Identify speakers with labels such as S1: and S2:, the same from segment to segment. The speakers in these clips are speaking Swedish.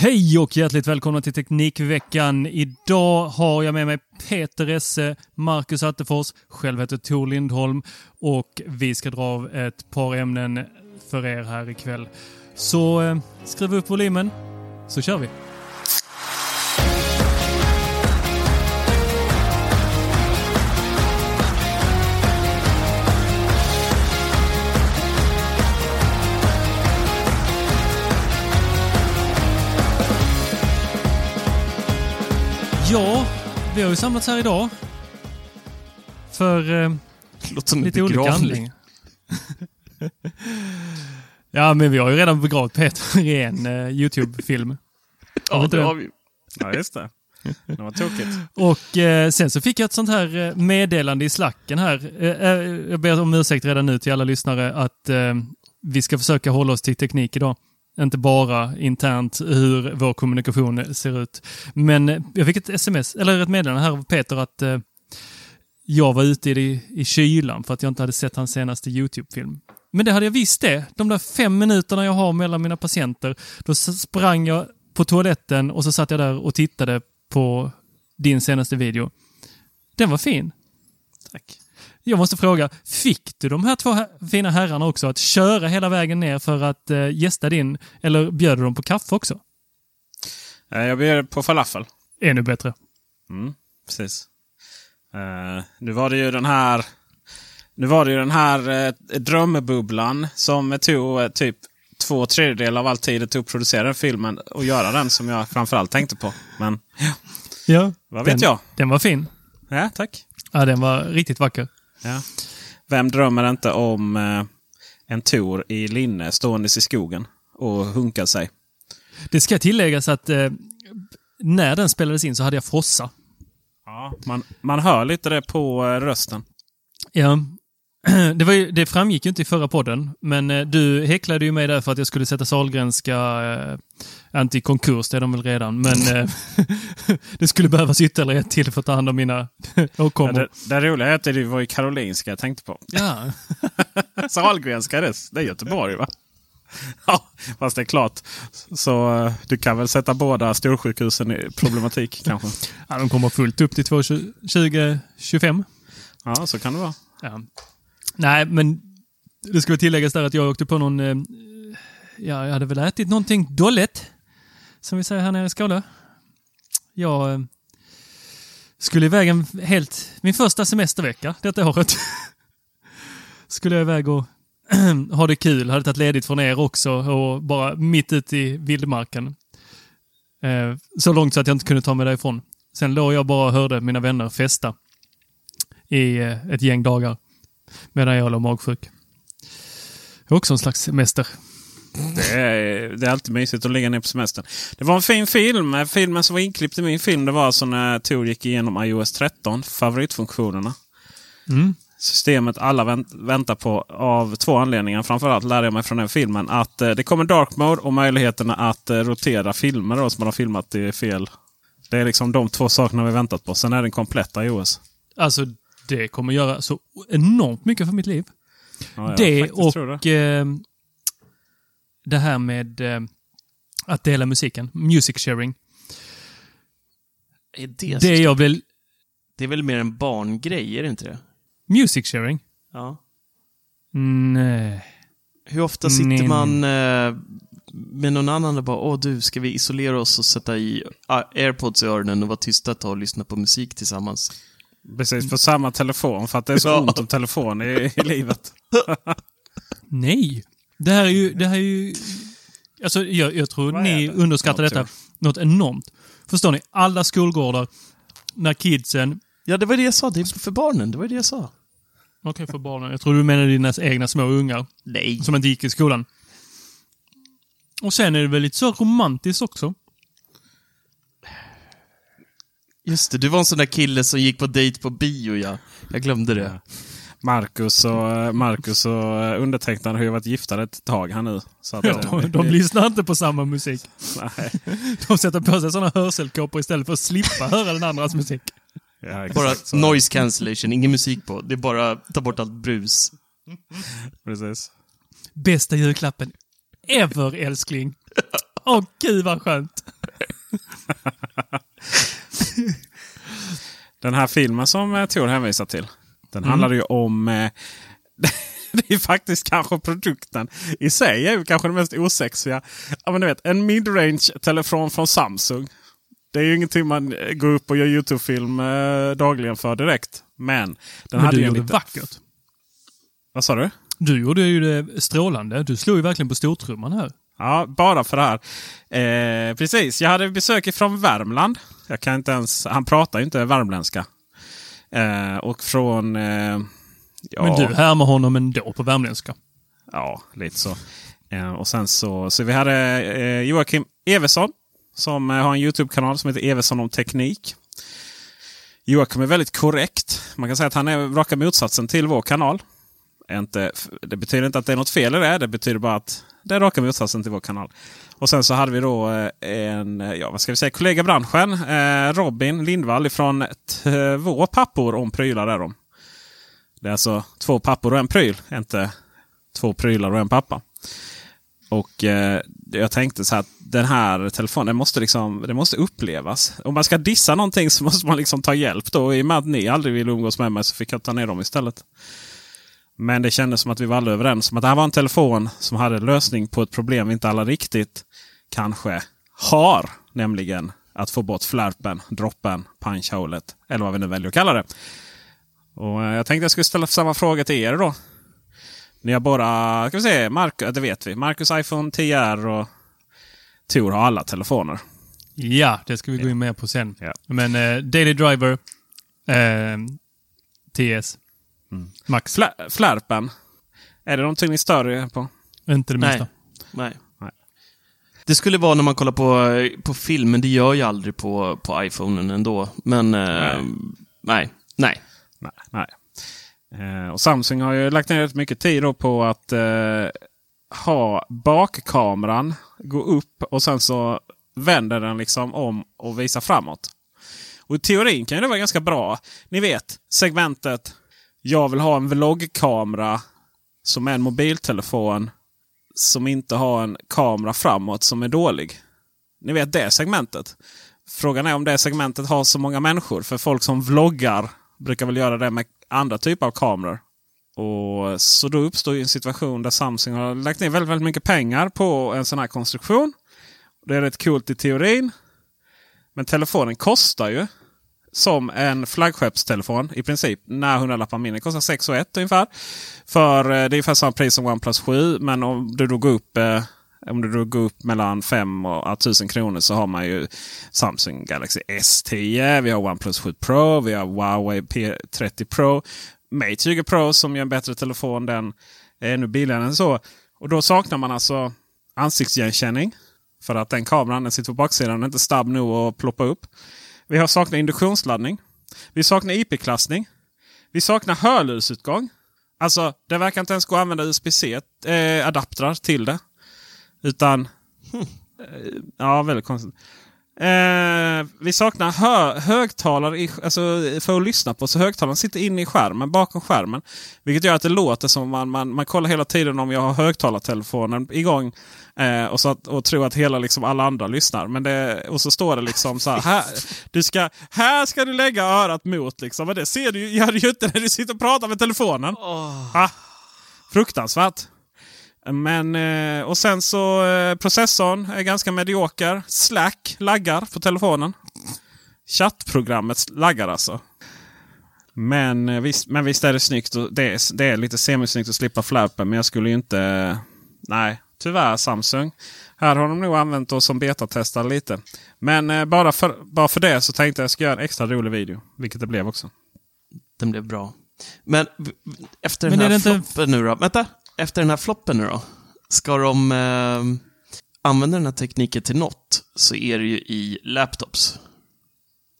S1: Hej och hjärtligt välkomna till Teknikveckan. Idag har jag med mig Peter Esse, Marcus Attefors, själv heter Tor Lindholm och vi ska dra av ett par ämnen för er här ikväll. Så eh, skruva upp volymen så kör vi. Ja, vi har ju samlats här idag. För eh,
S2: Låter som
S1: lite olika anledningar. ja, men vi har ju redan begravt Peter i en eh, YouTube-film.
S2: Ja, det? har vi. Ja, just det. Det var tokigt.
S1: Och eh, sen så fick jag ett sånt här eh, meddelande i slacken här. Eh, eh, jag ber om ursäkt redan nu till alla lyssnare att eh, vi ska försöka hålla oss till teknik idag. Inte bara internt hur vår kommunikation ser ut. Men jag fick ett sms, eller ett meddelande här av Peter att eh, jag var ute i, i kylan för att jag inte hade sett hans senaste YouTube-film. Men det hade jag visst det. De där fem minuterna jag har mellan mina patienter, då sprang jag på toaletten och så satt jag där och tittade på din senaste video. Den var fin.
S2: Tack.
S1: Jag måste fråga, fick du de här två fina herrarna också att köra hela vägen ner för att eh, gästa din, eller bjöd du dem på kaffe också?
S2: Eh, Jag bjöd på falafel.
S1: Ännu bättre.
S2: Mm, precis. Eh, nu var det ju den här Nu var det ju den här eh, drömbubblan som tog eh, typ två tredjedelar av all tid det tog att producera den filmen och göra den som jag framförallt tänkte på. Men
S1: Ja.
S2: vad
S1: den,
S2: vet jag?
S1: Den var fin.
S2: Ja, tack.
S1: Ja, den var riktigt vacker.
S2: Ja. Vem drömmer inte om eh, en Tor i linne ståendes i skogen och hunkar sig?
S1: Det ska tilläggas att eh, när den spelades in så hade jag frossa.
S2: Ja, man, man hör lite det på eh, rösten.
S1: Ja. Det, var ju, det framgick ju inte i förra podden, men eh, du häcklade ju mig där för att jag skulle sätta Sahlgrenska, eh, inte i konkurs, det är de väl redan, men eh, det skulle behövas ytterligare ett till för att ta hand om mina
S2: Ja,
S1: åkommor.
S2: det, det roliga är att det var ju Karolinska jag tänkte på.
S1: Ja,
S2: Sahlgrenska, det, det är Göteborg va? Ja, fast det är klart. Så eh, du kan väl sätta båda storsjukhusen i problematik kanske?
S1: ja de kommer fullt upp till 2025.
S2: Ja, så kan det vara.
S1: Ja. Nej, men det ska väl tilläggas där att jag åkte på någon... Eh, ja, jag hade väl ätit någonting dåligt. Som vi säger här nere i Skåne. Jag eh, skulle iväg en helt... Min första semestervecka detta året. skulle jag iväg och ha det kul. Hade tagit ledigt från er också och bara mitt ute i vildmarken. Eh, så långt så att jag inte kunde ta mig därifrån. Sen låg jag bara och hörde mina vänner festa i ett gäng dagar medan jag låg magsjuk. Det är också en slags semester.
S2: Det är, det är alltid mysigt att ligga ner på semestern. Det var en fin film. Filmen som var inklippt i min film det var alltså när Tor gick igenom iOS 13. Favoritfunktionerna.
S1: Mm.
S2: systemet alla vänt, väntar på av två anledningar. Framförallt lärde jag mig från den filmen att eh, det kommer dark mode och möjligheterna att eh, rotera filmer då, som man har filmat i fel. Det är liksom de två sakerna vi väntat på. Sen är den kompletta iOS.
S1: Alltså, det kommer göra så enormt mycket för mitt liv.
S2: Ja,
S1: det och eh, det här med eh, att dela musiken. Music sharing.
S3: Är det,
S1: Det jag vill...
S3: det är väl mer en barngrej, är det inte det?
S1: Music sharing?
S3: Ja.
S1: Nej.
S3: Hur ofta sitter
S1: Nej.
S3: man eh, med någon annan och bara åh du, ska vi isolera oss och sätta i ah, airpods i öronen och vara tysta ett tag och lyssna på musik tillsammans?
S2: Precis, på samma telefon. För att det är så
S3: Ja.
S2: ont om telefon i, i livet.
S1: Nej. Det här är ju... Det här är ju alltså, jag, jag tror
S2: Vad
S1: ni
S2: det?
S1: underskattar
S2: Något,
S1: detta något enormt. Förstår ni? Alla skolgårdar, när kidsen...
S3: Ja, det var det jag sa. Det är för barnen. Det var det jag sa.
S1: Okej, för barnen. Jag tror du menar dina egna små ungar
S3: Nej.
S1: som inte gick i skolan. Och sen är det väl lite så romantiskt också.
S3: Just det, du var en sån där kille som gick på dejt på bio, ja. Jag glömde det.
S2: Marcus och, Marcus och undertecknad har ju varit gifta ett tag här nu. Så att, eh,
S1: De, de lyssnar inte på samma musik.
S2: nej.
S1: De sätter på sig sådana hörselkåpor istället för att slippa höra den andras musik.
S2: Ja, exakt
S3: Bara
S2: så.
S3: noise cancellation, ingen musik på. Det är bara ta bort allt brus.
S2: Precis.
S1: Bästa julklappen ever, älskling. Åh, gud vad skönt.
S2: Den här filmen som eh, Tor hänvisar till. Den
S1: Mm.
S2: handlar ju om... Eh, det är faktiskt kanske produkten i sig är ju kanske det mest osexiga. Ja, men du vet, en midrange telefon från Samsung. Det är ju ingenting man eh, går upp och gör YouTube-film eh, dagligen för direkt. Men den
S1: Men
S2: hade
S1: du
S2: ju
S1: gjorde
S2: lite...
S1: vackert.
S2: Vad sa du?
S1: Du gjorde ju det strålande. Du slog ju verkligen på stortrumman här.
S2: Ja, bara för det här. Eh, precis, jag hade besök från Värmland. Jag kan inte ens, han pratar ju inte värmländska. Eh, och från... Eh, ja,
S1: Men du härmar honom ändå på värmländska.
S2: Ja, lite så. Eh, och sen så, så vi hade eh, Joakim Evesson som eh, har en YouTube-kanal som heter Evesson om teknik. Joakim är väldigt korrekt. Man kan säga att han är raka motsatsen till vår kanal. Inte, det betyder inte att det är något fel i det. Det betyder bara att det är raka motsatsen alltså till vår kanal. Och sen så hade vi då eh, en eh, ja, vad ska vi säga, kollega i branschen. Eh, Robin Lindvall ifrån två pappor om prylar. Är de. Det är alltså två pappor och en pryl. Inte två prylar och en pappa. Och eh, jag tänkte så här att den här telefonen den måste, liksom, den måste upplevas. Om man ska dissa någonting så måste man liksom ta hjälp. då. I och med att ni aldrig ville umgås med mig så fick jag ta ner dem istället. Men det kändes som att vi var alla överens om att det här var en telefon som hade lösning på ett problem vi inte alla riktigt kanske har. Nämligen att få bort flärpen, droppen, punchhålet eller vad vi nu väljer att kalla det. Och eh, Jag tänkte jag skulle ställa samma fråga till er då. Ni har bara, ska vi se, Marcus, det vet vi. Marcus iPhone 10R och Tor har alla telefoner.
S1: Ja, det ska vi gå in mer på sen.
S2: Ja.
S1: Men eh, Daily Driver, eh, TS, Max.
S2: Flä, flärpen, är det någonting ni stör er på?
S1: Inte det minsta.
S3: Nej. Nej.
S2: Nej.
S3: Det skulle vara när man kollar på, på film, men det gör jag aldrig på, på iPhonen ändå. Men, eh, nej. nej.
S2: Nej. nej. Eh, och Samsung har ju lagt ner rätt mycket tid då på att eh, ha bakkameran gå upp och sen så vänder den liksom om och visar framåt. Och i teorin kan ju det vara ganska bra. Ni vet segmentet. Jag vill ha en vloggkamera som är en mobiltelefon som inte har en kamera framåt som är dålig. Ni vet det segmentet. Frågan är om det segmentet har så många människor. För folk som vloggar brukar väl göra det med andra typer av kameror. Och Så då uppstår ju en situation där Samsung har lagt ner väldigt, väldigt mycket pengar på en sån här konstruktion. Det är rätt coolt i teorin. Men telefonen kostar ju som en flaggskeppstelefon i princip. När 100 lappar mindre. kostar 6 och 1 ungefär. För eh, det är ungefär samma pris som OnePlus 7. Men om du då går upp, eh, om du då går upp mellan 5 och 1000 kronor så har man ju Samsung Galaxy S10. Vi har OnePlus 7 Pro. Vi har Huawei P30 Pro. Mate 20 Pro som gör en bättre telefon. Den är ännu billigare än så. Och då saknar man alltså ansiktsigenkänning. För att den kameran den sitter på baksidan och inte snabb nog att ploppa upp. Vi har saknat induktionsladdning. Vi saknar IP-klassning. Vi saknar hörlursutgång. Alltså, det verkar inte ens gå att använda USB-C-adaptrar till det. Utan... Eh, ja, väldigt konstigt. Eh, vi saknar hö högtalare i, alltså, för att lyssna på. Så högtalaren sitter inne i skärmen, bakom skärmen. Vilket gör att det låter som man, man, man kollar hela tiden om jag har högtalartelefonen igång. Eh, och, så att, och tror att hela, liksom, alla andra lyssnar. Men det, och så står det liksom så här. här du ska, här ska du lägga örat mot. Liksom. Men det ser du, gör du ju inte när du sitter och pratar med telefonen. Ah, fruktansvärt. Men, eh, och sen så eh, processorn är ganska medioker. Slack laggar på telefonen. Chattprogrammet laggar alltså. Men eh, visst, men visst är det snyggt. Och det, är, det är lite semisnyggt att slippa flappen. Men jag skulle ju inte... Nej, tyvärr Samsung. Här har de nog använt oss som betatestare lite. Men bara, för, bara för det så tänkte jag att jag ska göra en extra rolig video. Vilket det blev också.
S3: Den blev bra. Men efter
S1: Men
S3: den
S1: är
S3: här
S1: det inte-
S3: floppen nu då? Vänta! Efter den här floppen nu då? Ska de eh, använda den här tekniken till något så är det ju i laptops.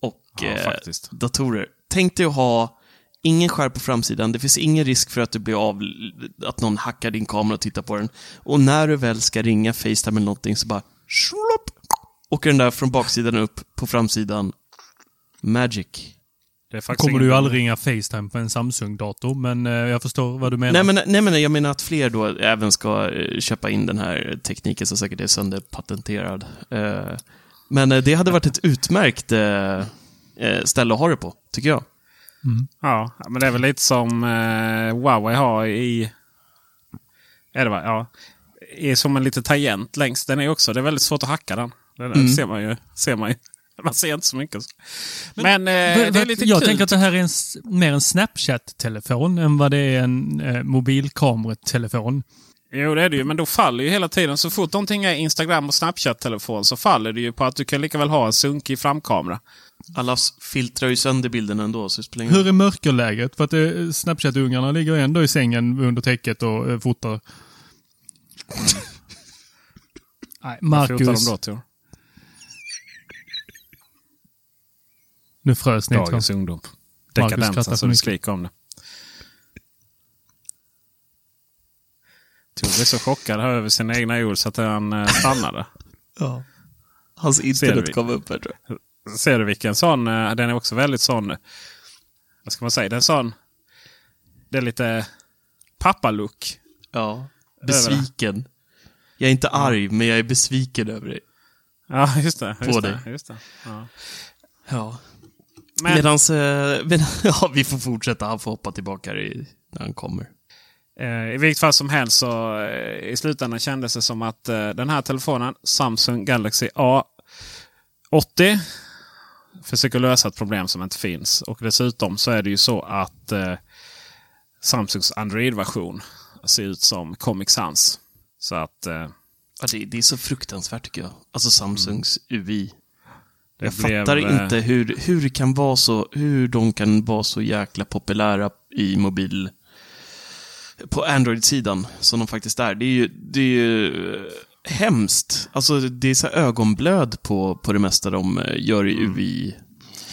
S3: Och
S2: Ja,
S3: eh, datorer. Tänk dig att ha ingen skärm på framsidan. Det finns ingen risk för att du blir av, att någon hackar din kamera och tittar på den. Och när du väl ska ringa Facetime eller någonting så bara shlopp, åker den där från baksidan upp på framsidan. Magic.
S2: Det är faktiskt
S1: kommer du ju aldrig ringa Facetime på en Samsung-dator, men eh, jag förstår vad du menar.
S3: Nej men, nej men jag menar att fler då även ska eh, köpa in den här tekniken som säkert är sönderpatenterad. Eh, Men det hade varit ett utmärkt ställe att ha det på, tycker jag.
S2: Ja, men det är väl lite som Huawei har i... Är det va? Ja. Är som en liten tangent längst. Den är också, det är väldigt svårt att hacka den. Det där ser man ju. Ser man, ju. man ser inte så mycket. Men, eh,
S1: För-
S2: det är lite
S1: jag
S2: kul.
S1: tänker att det här är en, mer en Snapchat-telefon än vad det är en eh, mobilkameratelefon.
S2: Jo, det är det ju. Men då faller ju hela tiden. Så fort någonting är Instagram och Snapchat-telefon så faller det ju på att du kan lika väl ha en sunkig framkamera.
S3: Alla filtrar ju sönder bilden ändå, så det
S1: Hur är mörkerläget? För att eh, Snapchat-ungarna ligger ändå i sängen under täcket och eh, fotar. Nej, Marcus.
S2: då,
S1: Nu frös Nitron.
S2: Dagens ungdom.
S1: skrattar
S2: Dekadensen så du
S1: mycket.
S2: skriker om det. Tor blev så chockad här över sina egna ord så att han eh, stannade.
S3: Ja. Hans internet
S2: vi.
S3: kom upp här tror jag.
S2: Ser du vilken sån? eh, Den är också väldigt sån... Vad ska man säga? Den är sån... Det är lite pappa-look.
S3: Ja. Besviken. Jag är inte arg, men jag är besviken över dig.
S2: Ja, just det. Just
S3: På
S2: det,
S3: dig.
S2: Just det. Ja.
S3: Ja.
S2: Men,
S3: Medans, eh, men, ja, vi får fortsätta. Han får hoppa tillbaka i, när han kommer.
S2: eh, I vilket fall som helst så eh, i slutändan kändes det som att eh, den här telefonen, Samsung Galaxy A80, försöker lösa ett problem som inte finns. Och dessutom så är det ju så att eh, Samsungs Android-version ser ut som Comic Sans. Så att eh,
S3: Ja, det, det är så fruktansvärt tycker jag. Alltså Samsungs UI.
S2: Det
S3: Jag
S2: blev,
S3: fattar
S2: eh,
S3: inte hur, hur, det kan vara så, hur de kan vara så jäkla populära i mobil... På Android-sidan, som de faktiskt är. Det är ju, det är ju eh, hemskt. Alltså, det är så ögonblöd på, på det mesta de eh, gör i UI,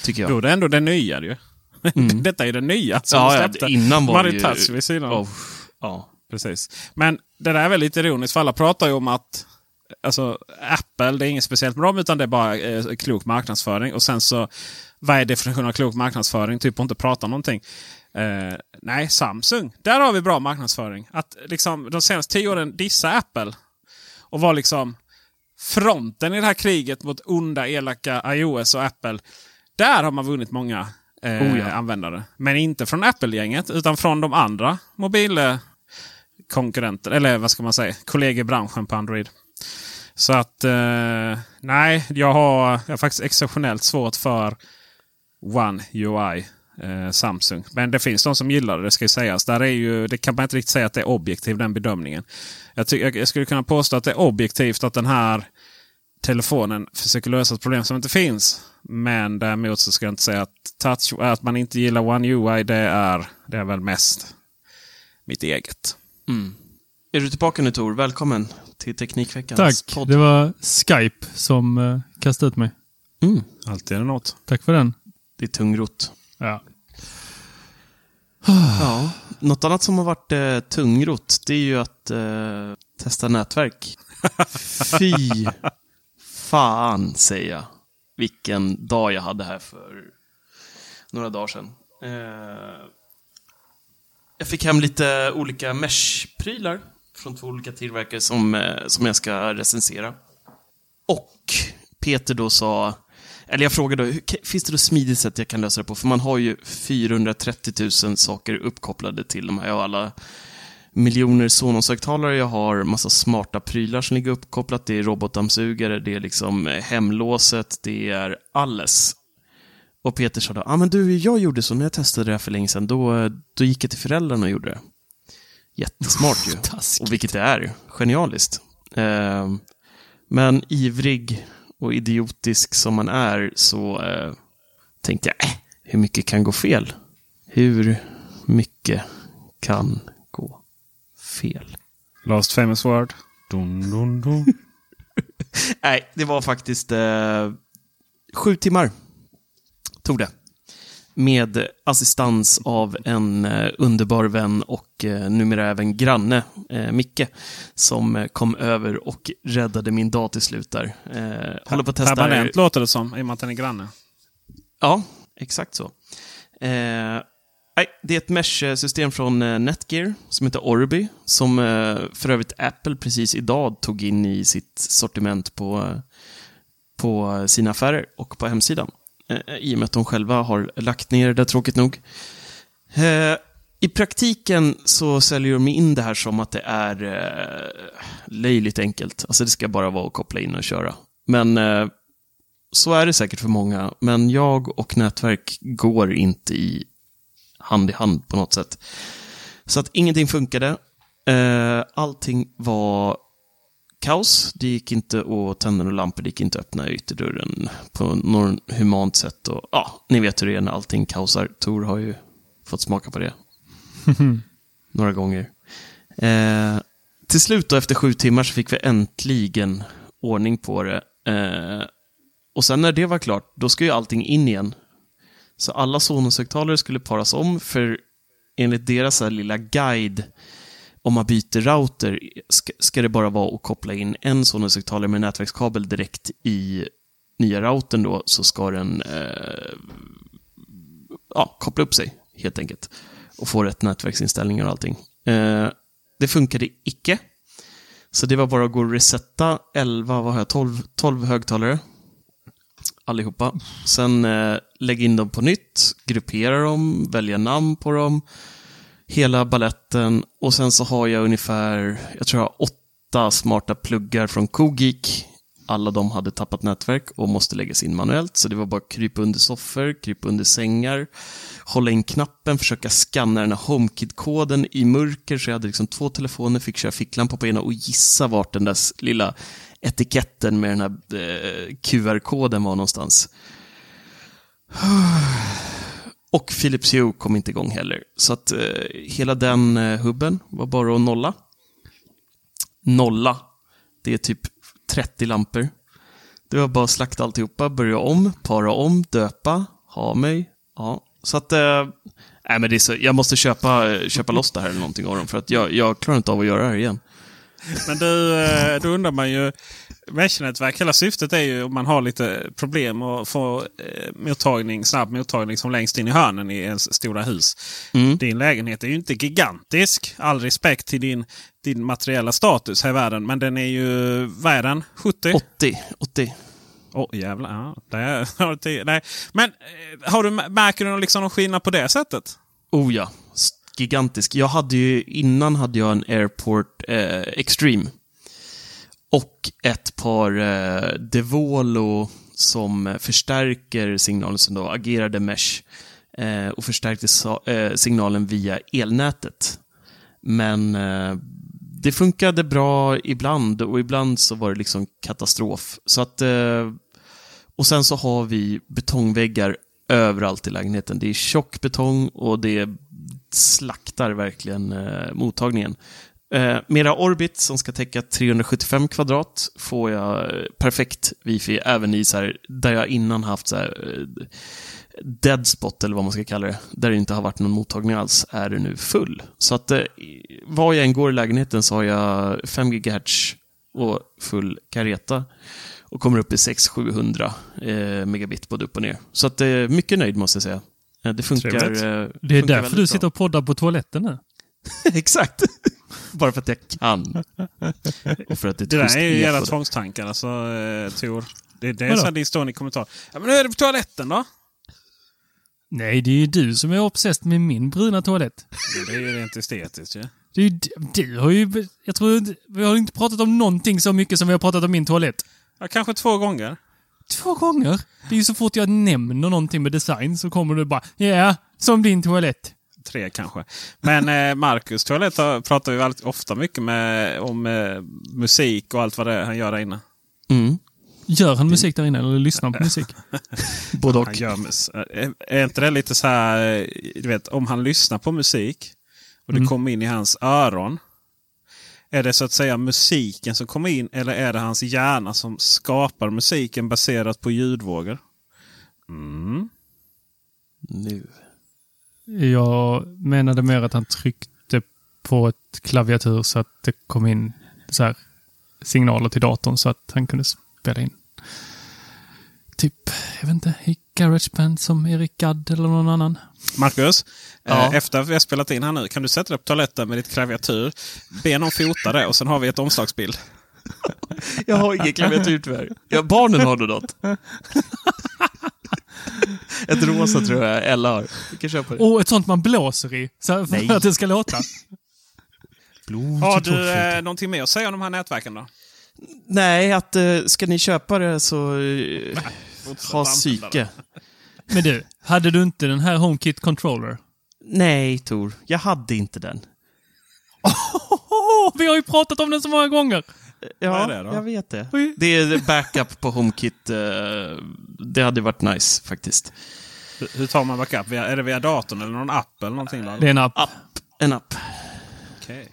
S3: tycker jag.
S2: Jo, det är ändå det nya ju. Detta är det nya som
S3: Ja,
S2: de
S3: ja,
S2: släppte.
S3: innan var det ju-
S2: vid sidan.
S3: Oh, ja.
S2: Precis. Men det där är väl lite ironiskt för alla pratar ju om att alltså, Apple, det är inget speciellt med dem utan det är bara eh, klok marknadsföring. Och sen så, vad är definitionen av klok marknadsföring? Typ att inte prata någonting. Eh, nej, Samsung. Där har vi bra marknadsföring. Att liksom de senaste tio åren dissa Apple. Och vara liksom fronten i det här kriget mot onda, elaka iOS och Apple. Där har man vunnit många eh,
S3: Oh ja.
S2: användare. Men inte från Apple-gänget utan från de andra mobilkonkurrenter. Eller vad ska man säga? Kollegor i branschen på Android. Så att eh, nej, jag har, jag har faktiskt exceptionellt svårt för One UI. Eh, Samsung. Men det finns de som gillar det, det ska ju sägas. Där är ju, det kan man inte riktigt säga att det är objektiv den bedömningen. Jag, ty- jag, skulle kunna påstå att det är objektivt att den här telefonen försöker lösa ett problem som inte finns. Men däremot så ska jag inte säga att, touch, att man inte gillar One UI, det är, det är väl mest mitt eget. Mm.
S3: Är du tillbaka nu Tor? Välkommen till Teknikveckans
S1: Tack.
S3: podd.
S1: Det var Skype som eh, kastade ut mig.
S3: Mm.
S2: Alltid är det något.
S1: Tack för den.
S3: Det är tungrot.
S1: Ja.
S3: Ja. Något annat som har varit eh, tungrot, det är ju att eh, testa nätverk. Fy fan, säger jag. Vilken dag jag hade här för några dagar sedan. Eh, jag fick hem lite olika mesh-prylar från två olika tillverkare som, eh, som jag ska recensera. Och Peter då sa, eller jag frågade då, finns det då smidigt sätt jag kan lösa det på? För man har ju 430 000 saker uppkopplade till de här och alla miljoner Sonos-högtalare jag har, massa smarta prylar som ligger uppkopplat, det är robotdammsugare, det är liksom eh, hemlåset, det är alles. Och Peter sa då, ja ah, men du, jag gjorde så när jag testade det här för länge sedan, då, eh, då gick jag till föräldrarna och gjorde det. Jättesmart ju. och vilket det är, genialiskt. Eh, men ivrig och idiotisk som man är så eh, tänkte jag, äh, hur mycket kan gå fel? Hur mycket kan gå fel?
S2: Last famous word. Dun, dun, dun.
S3: Nej, det var faktiskt eh, sju timmar. Tog det. Med assistans av en eh, underbar vän och eh, numera även granne, eh, Micke, som kom över och räddade min dag till slut där. Eh, håller på att testa...
S2: Permanent låter det som, i och med att den är granne.
S3: Ja, exakt så. Eh, det är ett mesh-system från Netgear som heter Orbi, som för övrigt Apple precis idag tog in i sitt sortiment på, på sina affärer och på hemsidan. Eh, I och med att de själva har lagt ner det, tråkigt nog. Eh, I praktiken så säljer de in det här som att det är eh, löjligt enkelt. Alltså det ska bara vara att koppla in och köra. Men eh, så är det säkert för många. Men jag och nätverk går inte i hand i hand på något sätt. Så att ingenting funkade. Eh, allting var kaos. Det gick inte att tända några lampor, det gick inte att öppna ytterdörren på något humant sätt. Och, ja, ni vet hur det är när allting kaosar. Tor har ju fått smaka på det. några gånger. Eh, till slut då, efter sju timmar, så fick vi äntligen ordning på det. Eh, och sen när det var klart, då ska ju allting in igen. Så alla Sonos-högtalare skulle paras om, för enligt deras lilla guide om man byter router ska, det bara vara att koppla in en Sonos-högtalare med nätverkskabel direkt i nya routern då, så ska den eh, ja, koppla upp sig, helt enkelt. Och få rätt nätverksinställningar och allting. Eh, det funkade icke. Så det var bara att gå och resetta 11, vad har jag, 12, 12 högtalare. Allihopa. Sen eh, lägga in dem på nytt, gruppera dem, välja namn på dem hela balletten och sen så har jag ungefär, jag tror jag har åtta smarta pluggar från Kogik. Alla de hade tappat nätverk och måste läggas in manuellt, så det var bara att krypa under soffor, krypa under sängar, hålla in knappen, försöka scanna den här HomeKit-koden i mörker, så jag hade liksom två telefoner, fick köra ficklampa på ena och gissa vart den där lilla etiketten med den här eh, QR-koden var någonstans. Och Philips Hue kom inte igång heller. Så att eh, hela den eh, hubben var bara att nolla. Nolla. Det är typ 30 lampor. Det var bara att slakta alltihopa, börja om, para om, döpa, ha mig. Ja, så att... Eh, nej, men det är så, jag måste köpa, eh, köpa loss det här eller någonting av dem, för att jag, jag klarar inte av att göra det här igen.
S2: Men du, eh, då undrar man ju. Mesh-nätverk, hela syftet är ju om man har lite problem att få eh, mottagning, snabb mottagning som längst in i hörnen i ens stora hus. Mm. Din lägenhet är ju inte gigantisk. All respekt till din, din materiella status här i världen. Men den är ju, vad är den? 70?
S3: 80. 80.
S2: Åh oh, jävlar. Ja, det nej. Men eh, har du, märker du liksom någon skillnad på det sättet?
S3: Oh ja gigantisk. Jag hade ju, innan hade jag en Airport eh, Extreme. Och ett par eh, Devolo som förstärker signalen som då agerade mesh eh, och förstärkte eh, signalen via elnätet. Men eh, det funkade bra ibland och ibland så var det liksom katastrof. Så att, eh, och sen så har vi betongväggar överallt i lägenheten. Det är tjock betong och det slaktar verkligen eh, mottagningen. Eh, mera Orbit som ska täcka 375 kvadrat får jag eh, perfekt wifi även i så här, där jag innan haft så här, eh, dead spot eller vad man ska kalla det, där det inte har varit någon mottagning alls, är det nu full. Så att eh, var jag än går i lägenheten så har jag 5 GHz och full kareta och kommer upp i 600-700 eh, megabit både upp och ner. Så att eh, mycket nöjd måste jag säga. Eh, Det funkar
S2: Trevligt.
S3: eh,
S1: Det är
S3: funkar
S1: därför du sitter och poddar på toaletten nu.
S3: Exakt. Bara för att jag kan. Och för att det är ett
S2: Det där är ju jävla
S3: där.
S2: tvångstankar alltså, eh, Tor. Det, det är så din stående kommentar. Ja, men hur är det på toaletten då?
S1: Nej, det är ju du som är obsessed med min bruna toalett.
S2: Det är ju rent estetiskt ju.
S1: Det är ju, d- du har ju... Jag tror inte- vi har inte pratat om någonting så mycket som vi har pratat om min toalett.
S2: Ja, kanske två gånger.
S1: Två gånger. Det är ju så fort jag nämner någonting med design så kommer du bara ja, som din toalett.
S2: Tre kanske. Men eh, Marcus toalett pratar vi väldigt ofta mycket med, om eh, musik och allt vad det är han gör där inne.
S3: Mm.
S1: Gör han musik där inne eller lyssnar på musik?
S3: Både och.
S2: Han är, är inte det lite så här, eh, du vet, om han lyssnar på musik och det
S1: Mm.
S2: kommer in i hans öron. Är det så att säga musiken som kommer in eller är det hans hjärna som skapar musiken baserat på ljudvågor? Mm.
S3: Nu.
S1: Jag menade mer att han tryckte på ett klaviatur så att det kom in så här signaler till datorn så att han kunde spela in. Typ, jag vet inte, i Garageband som Erik Gadd eller någon annan.
S2: Marcus,
S3: Ja.
S2: eh, efter att vi har spelat in här nu, kan du sätta dig på toaletten med ditt klaviatur, be någon fota det och sen har vi ett omslagsbild.
S3: Jag har ingen klaviatur tyvärr. Ja, barnen har då något. Ett rosa tror jag Ella har. Vi kan köpa det.
S1: Och ett sånt man blåser i så här,
S3: Nej.
S1: för att det ska låta.
S2: Har du eh, någonting mer att säga om de här nätverken då?
S3: Nej, att eh, ska ni köpa det så eh, ha psyke.
S1: Men du, hade du inte den här HomeKit Controller?
S3: Nej, Tor. Jag hade inte den.
S1: Åh, vi har ju pratat om den så många gånger!
S3: Ja,
S2: Vad är det då?
S3: jag vet det.
S1: Oj.
S3: Det är backup på HomeKit. eh, Det hade varit nice faktiskt.
S2: Hur, tar man backup? Är det via datorn eller någon app eller någonting?
S1: Det är en app.
S3: App. En app.
S2: Okej.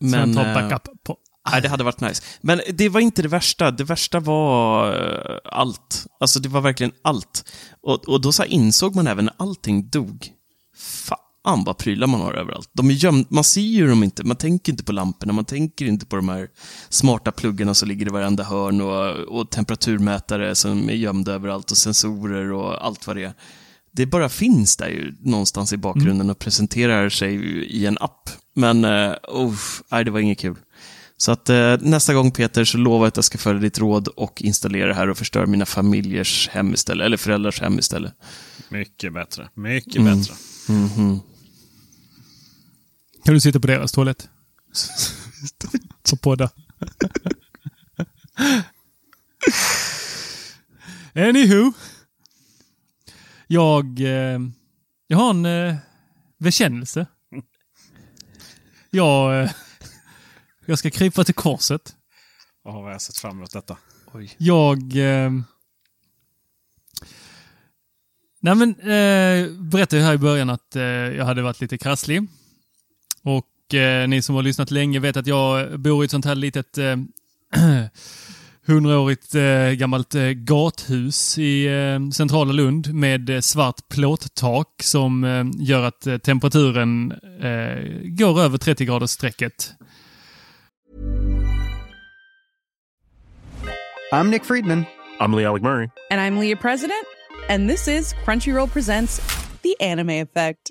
S1: som
S3: Men,
S1: tar
S3: eh,
S1: backup på.
S3: Nej, det hade varit nice. Men det var inte det värsta. Det värsta var eh, allt. Alltså det var verkligen allt. Och, och då så insåg man även när allting dog. Fan vad prylar man har överallt. De är gömda, man ser ju dem inte, man tänker inte på lamporna, man tänker inte på de här smarta pluggarna som ligger i varenda hörn och, och temperaturmätare som är gömda överallt och sensorer och allt vad det är. Det bara finns där ju någonstans i bakgrunden och presenterar sig i en app. Men, uh, nej, det var inget kul. Så att eh, nästa gång Peter så lovar jag att jag ska följa ditt råd och installera det här och förstöra mina familjers hem istället, eller föräldrars hem istället.
S2: Mycket bättre. Mycket
S3: Mm.
S2: bättre.
S3: Mhm.
S1: Kan du sitta på deras toalett? Och podda. Anywho. Jag, eh, jag har en eh, bekännelse. Jag, eh, jag ska krypa till korset.
S2: Och har jag sett fram emot detta.
S1: Jag... Eh, nej men, eh, berättade ju här i början att eh, jag hade varit lite krasslig. Och eh, ni som har lyssnat länge vet att jag bor i ett sånt här litet eh, hundraårigt eh, gammalt eh, gathus i eh, centrala Lund med eh, svart plåttak som eh, gör att eh, temperaturen eh, går över 30 graders strecket.
S4: I'm Nick Friedman.
S5: I'm Lee Alec Murray.
S6: And I'm Leah President, and this is Crunchyroll Presents The Anime Effect.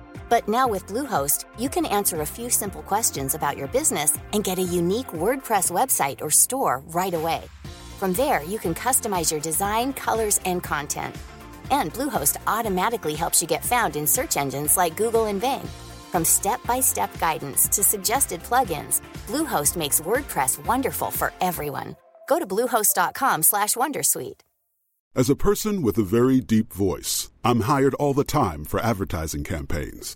S7: But now with Bluehost, you can answer a few simple questions about your business and get a unique WordPress website or store right away. From there, you can customize your design, colors, and content. And Bluehost automatically helps you get found in search engines like Google and Bing. From step-by-step guidance to suggested plugins, Bluehost makes WordPress wonderful for everyone. Go to bluehost.com/wondersuite.
S8: As a person with a very deep voice, I'm hired all the time for advertising campaigns.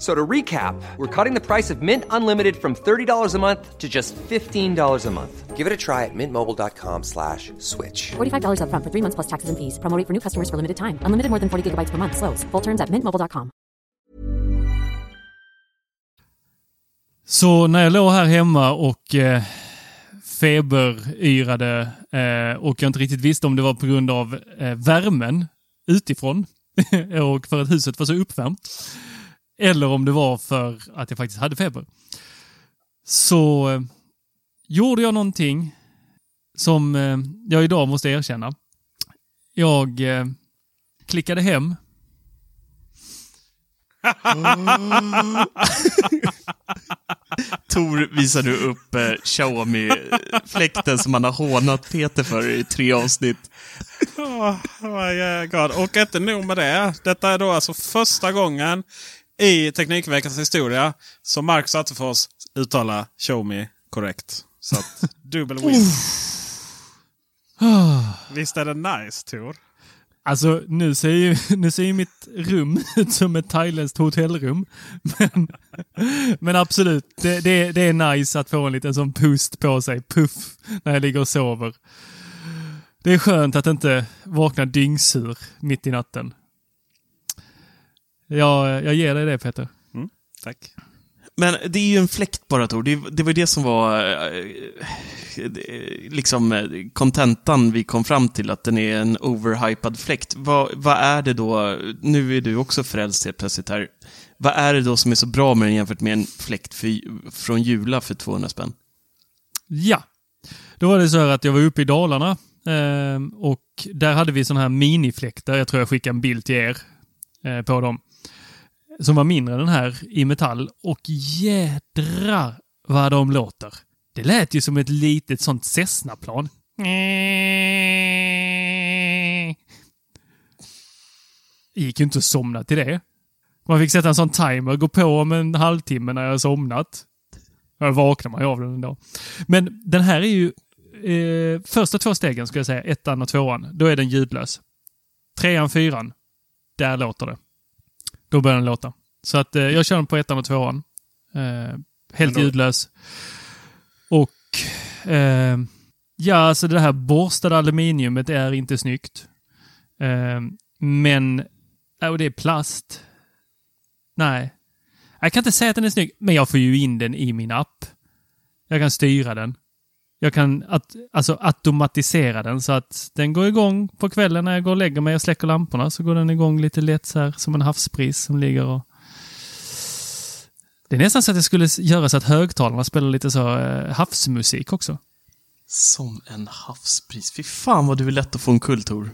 S9: So to recap, we're cutting the price of Mint Unlimited from $30 a month to just $15 a month. Give it a try at mintmobile.com slash switch.
S10: $45 upfront for three months plus taxes and fees. Promo for new customers for limited time. Unlimited more than 40 gigabytes per month. Slows. Full terms at mintmobile.com.
S1: Så när jag låg här hemma och eh, feberyrade eh, och jag inte riktigt visste om det var på grund av eh, värmen utifrån och för att huset var så uppvärmt. Eller om det var för att jag faktiskt hade feber. Så eh, gjorde jag någonting som eh, jag idag måste erkänna. Jag eh, klickade hem
S3: Tor visar nu upp eh, Xiaomi-fläkten som han har hånat Peter för i tre avsnitt.
S2: Oh, my God. Och inte nog med det. Detta är då alltså första gången i Teknikveckans historia som Marcus Attefors uttalar me korrekt. Så att dubbel win. Visst är det nice Tor?
S1: Alltså nu ser ju, nu ser ju mitt rum ut som ett thailändskt hotellrum. Men, men absolut, det, det, det är nice att få en liten sån pust på sig, puff, när jag ligger och sover. Det är skönt att inte vakna dyngsur mitt i natten. Jag, jag ger dig det Peter.
S2: Mm, tack.
S3: Men det är ju en fläkt bara Tor. Det, det var ju det som var eh, liksom eh, kontentan vi kom fram till, att den är en overhypad fläkt. Vad, vad är det då, nu är du också frälst helt plötsligt här. Vad är det då som är så bra med den jämfört med en fläkt för, från Jula för 200 spänn?
S1: Ja, då var det så här att jag var uppe i Dalarna eh, och där hade vi sådana här minifläktar. Jag tror jag skickade en bild till er eh, på dem. Som var mindre än den här i metall och jädrar vad de låter. Det lät ju som ett litet sånt Cessna-plan. Det gick ju inte att somna till det. Man fick sätta en sån timer, gå på om en halvtimme när jag har somnat. Då vaknar man ju av den ändå. Men den här är ju eh, första två stegen, skulle jag säga, ettan och tvåan, då är den ljudlös. Trean, fyran, där låter det. Då börjar den låta. Så att eh, jag kör den på ettan och tvåan. Eh, helt
S2: då-
S1: ljudlös. Och eh, ja, alltså det här borstade aluminiumet är inte snyggt. Eh, men, och det är plast. Nej. Jag kan inte säga att den är snygg, men jag får ju in den i min app. Jag kan styra den. Jag kan att, alltså automatisera den så att den går igång på kvällen när jag går och lägger mig och släcker lamporna. Så går den igång lite lätt så här som en havsbris som ligger och... Det är nästan så att det skulle göra så att högtalarna spelar lite så eh, havsmusik också.
S3: Som en havsbris. Fy fan vad du är lätt att få en kull, Tor.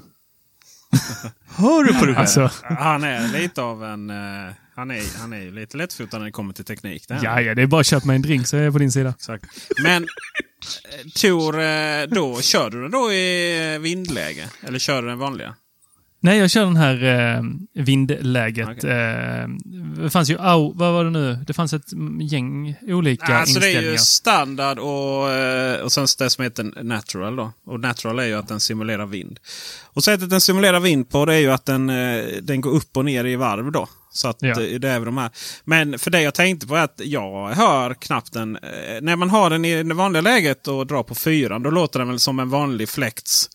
S3: Hör du på dig?
S1: Alltså,
S2: Han är lite av en... eh, han, är, han är ju lite lättfotad när det kommer till teknik.
S1: Ja, ja, det är bara att köpa mig en drink så är jag på din sida.
S2: Exakt. Men Eh, Tor, eh, då, kör du den då i vindläge? Eller kör du den vanliga?
S1: Nej, jag kör den här eh, vindläget. Eh, det fanns ju, au, vad var det nu? Det fanns ett gäng olika
S2: Alltså det är
S1: inställningar.
S2: ju standard och, eh, och sen det som heter natural. Då. Och natural är ju att den simulerar vind. Och sättet den simulerar vind på det är ju att den, eh, den går upp och ner i varv. då. Så att
S1: Ja.
S2: eh, det är de här. Men för det jag tänkte på är att jag hör knappt den. När man har den i det vanliga läget och drar på fyran då låter den väl som en vanlig fläkts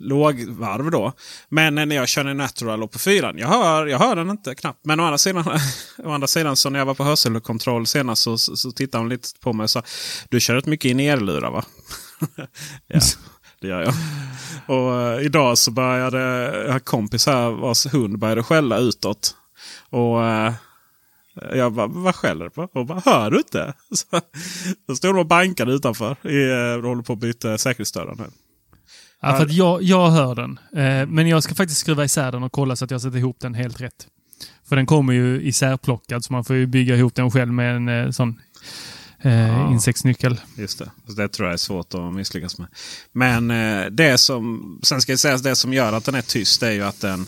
S2: lågvarv då. Men när jag kör en natural och på fyran, jag hör, jag hör den inte knappt. Men å andra sidan, å andra sidan så när jag var på hörselkontroll senast så, så, så tittade hon lite på mig och sa Du kör rätt mycket i nerlurar va? ja, det gör jag. Och eh, idag så började jag har en kompis här vars hund började skälla utåt. Och eh, jag bara, vad skäller du på? Hon bara, hör du inte? Så, så stod de och bankade utanför. I, eh, de håller på att byta säkerhetsdörren nu.
S1: Ja, för att jag, jag hör den. Eh, men jag ska faktiskt skruva isär den och kolla så att jag sätter ihop den helt rätt. För den kommer ju isärplockad så man får ju bygga ihop den själv med en eh, sån eh,
S2: Ja.
S1: insektsnyckel.
S2: Just det. Det tror jag är svårt att misslyckas med. Men eh, det som, sen ska jag säga att det som gör att den är tyst är ju att den...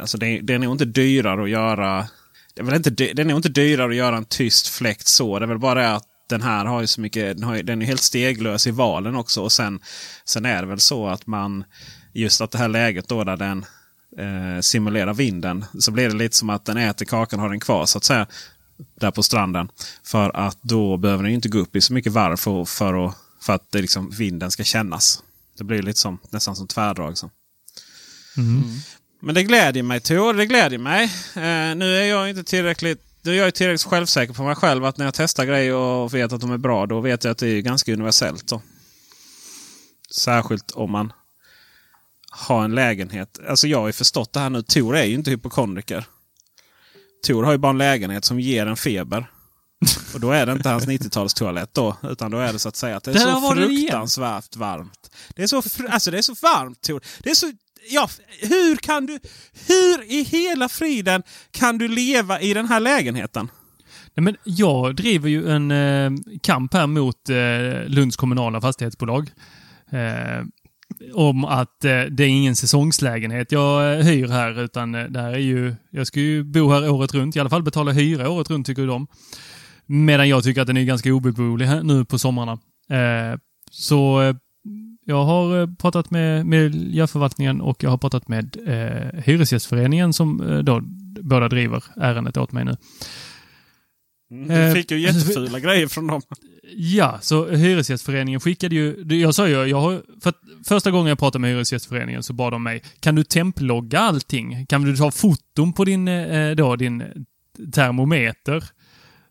S2: Alltså det, den är nog inte dyrare att göra... Det är väl inte, den är nog inte dyrare att göra en tyst fläkt så. Det är väl bara det att den här har ju så mycket... Den, har, ju- den är helt steglös i valen också. Och sen, sen är det väl så att man... Just att det här läget då där den eh, simulerar vinden. Så blir det lite som att den äter kakan och har den kvar så att säga. Där på stranden. För att då behöver den ju inte gå upp i så mycket varv för, för, att, för att det liksom, vinden ska kännas. Det blir lite som, nästan som tvärdrag. Så. Men det glädjer mig Tor, det glädjer mig. Eh, nu är jag inte tillräckligt nu är jag tillräckligt självsäker på mig själv att när jag testar grejer och vet att de är bra, då vet jag att det är ganska universellt. Då. Särskilt om man har en lägenhet. Alltså jag har ju förstått det här nu. Tor är ju inte hypokondriker. Tor har ju bara en lägenhet som ger en feber. Och då är det inte hans 90-talstoalett då. Utan då är det så att säga att det är
S1: Där
S2: så fruktansvärt varmt. Det är så, alltså det är så varmt Tor. Det är så, ja, hur kan du, hur i hela friden kan du leva i den här lägenheten?
S1: Nej, men jag driver ju en eh, kamp här mot eh, Lunds kommunala fastighetsbolag. Eh, om att eh, det är ingen säsongslägenhet jag eh, hyr här, utan eh, det här är ju... Jag ska ju bo här året runt, i alla fall betala hyra året runt tycker de. Medan jag tycker att den är ganska obeboelig här nu på somrarna. Eh, så eh, jag har eh, pratat med miljöförvaltningen och jag har pratat med eh, Hyresgästföreningen som eh, då båda driver ärendet åt mig nu.
S2: Du
S1: Eh,
S2: fick ju jättefula grejer från dem.
S1: Ja, så Hyresgästföreningen skickade ju... Jag sa ju, jag har... För första gången jag pratade med Hyresgästföreningen så bad de mig, kan du templogga allting? Kan du ta foton på din, eh, då, din termometer?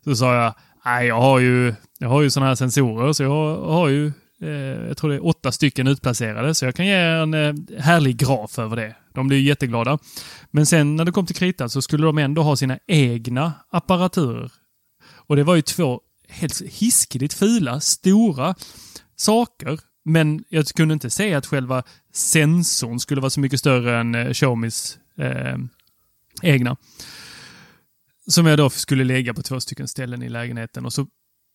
S1: Så sa jag, nej jag har ju, jag har ju sådana här sensorer så jag har ju, eh, Eh, jag tror det är åtta stycken utplacerade så jag kan ge en eh, härlig graf över det. De blir ju jätteglada. Men sen när det kom till kritan så skulle de ändå ha sina egna apparaturer. Och det var ju två helt hiskeligt fula, stora saker. Men jag kunde inte se att själva sensorn skulle vara så mycket större än eh, Xiaomis eh, egna. Som jag då skulle lägga på två stycken ställen i lägenheten. Och så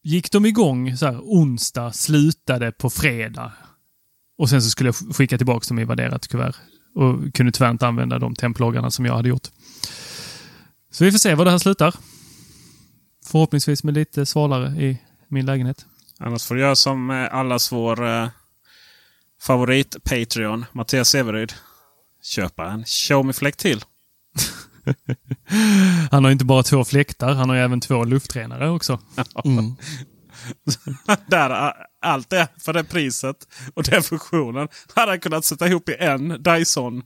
S1: gick de igång så här onsdag, slutade på fredag. Och sen så skulle jag sk- skicka tillbaka dem i värderat kuvert. Och kunde tyvärr inte använda de temploggarna som jag hade gjort. Så vi får se var det här slutar. Förhoppningsvis med lite svalare i min lägenhet.
S2: Annars får du göra som eh, allas vår eh, favorit Patreon, Mattias Severyd. Köpa en Xiaomi-fläkt till.
S1: Han har inte bara två fläktar, han har ju även två luftrenare också.
S3: Mm.
S2: Där, allt det för det priset och den funktionen hade han kunnat sätta ihop i en Dyson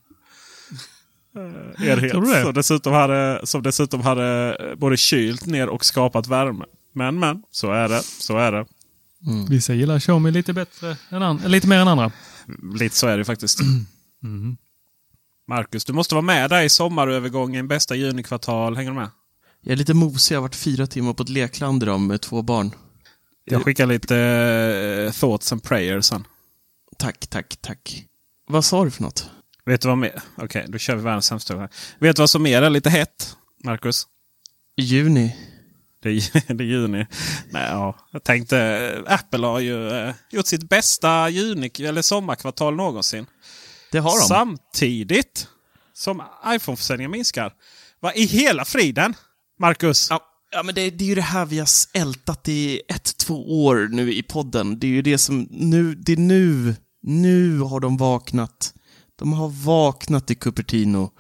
S2: eh, enhet.
S1: Det?
S2: Som dessutom, hade, som dessutom hade eh, både kylt ner och skapat värme. Men men, så är det. Så är det.
S1: Vissa gillar Xiaomi lite bättre än lite mer än andra.
S2: Lite så är det faktiskt.
S1: Mm.
S2: Marcus, du måste vara med där i sommarövergången, bästa junikvartal. Hänger du med?
S3: Jag är lite mosig, jag har varit fyra timmar på ett lekland idag med två barn.
S2: Jag skickar lite eh, thoughts and prayers sen.
S3: Tack, tack, tack. Vad sa du för något?
S2: Vet du vad mer? Okej, då kör vi världens sämsta här. Vet du vad som mer är lite hett, Marcus?
S3: Juni.
S2: Det är, det är juni. Nej, ja. Jag tänkte, eh, Apple har ju eh, gjort sitt bästa juni eller sommarkvartal någonsin.
S3: Det har de.
S2: Samtidigt som iPhone-försäljningen minskar. Vad i hela friden, Marcus?
S3: Ja, ja men det, det, är ju det här vi har ältat i ett, två år nu i podden. Det är ju det som nu, det är nu, nu har de vaknat. De har vaknat i Cupertino.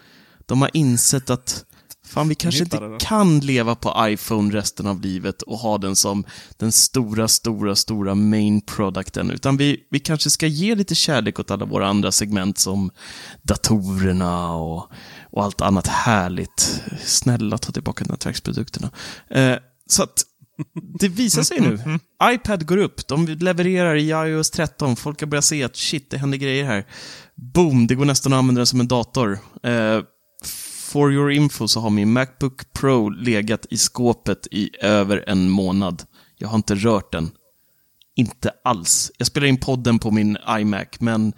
S3: De har insett att Fan, vi kanske inte kan leva på iPhone resten av livet och ha den som den stora, stora, stora main producten. Utan vi, vi kanske ska ge lite kärlek åt alla våra andra segment som datorerna och, och allt annat härligt. Snälla, ta tillbaka nätverksprodukterna. Eh, så att det visar sig nu. iPad går upp, de levererar i iOS 13, folk har börjat se att shit, det händer grejer här. Boom, det går nästan att använda den som en dator. Eh, for your info så har min Macbook Pro legat i skåpet i över en månad. Jag har inte rört den. Inte alls. Jag spelar in podden på min iMac, men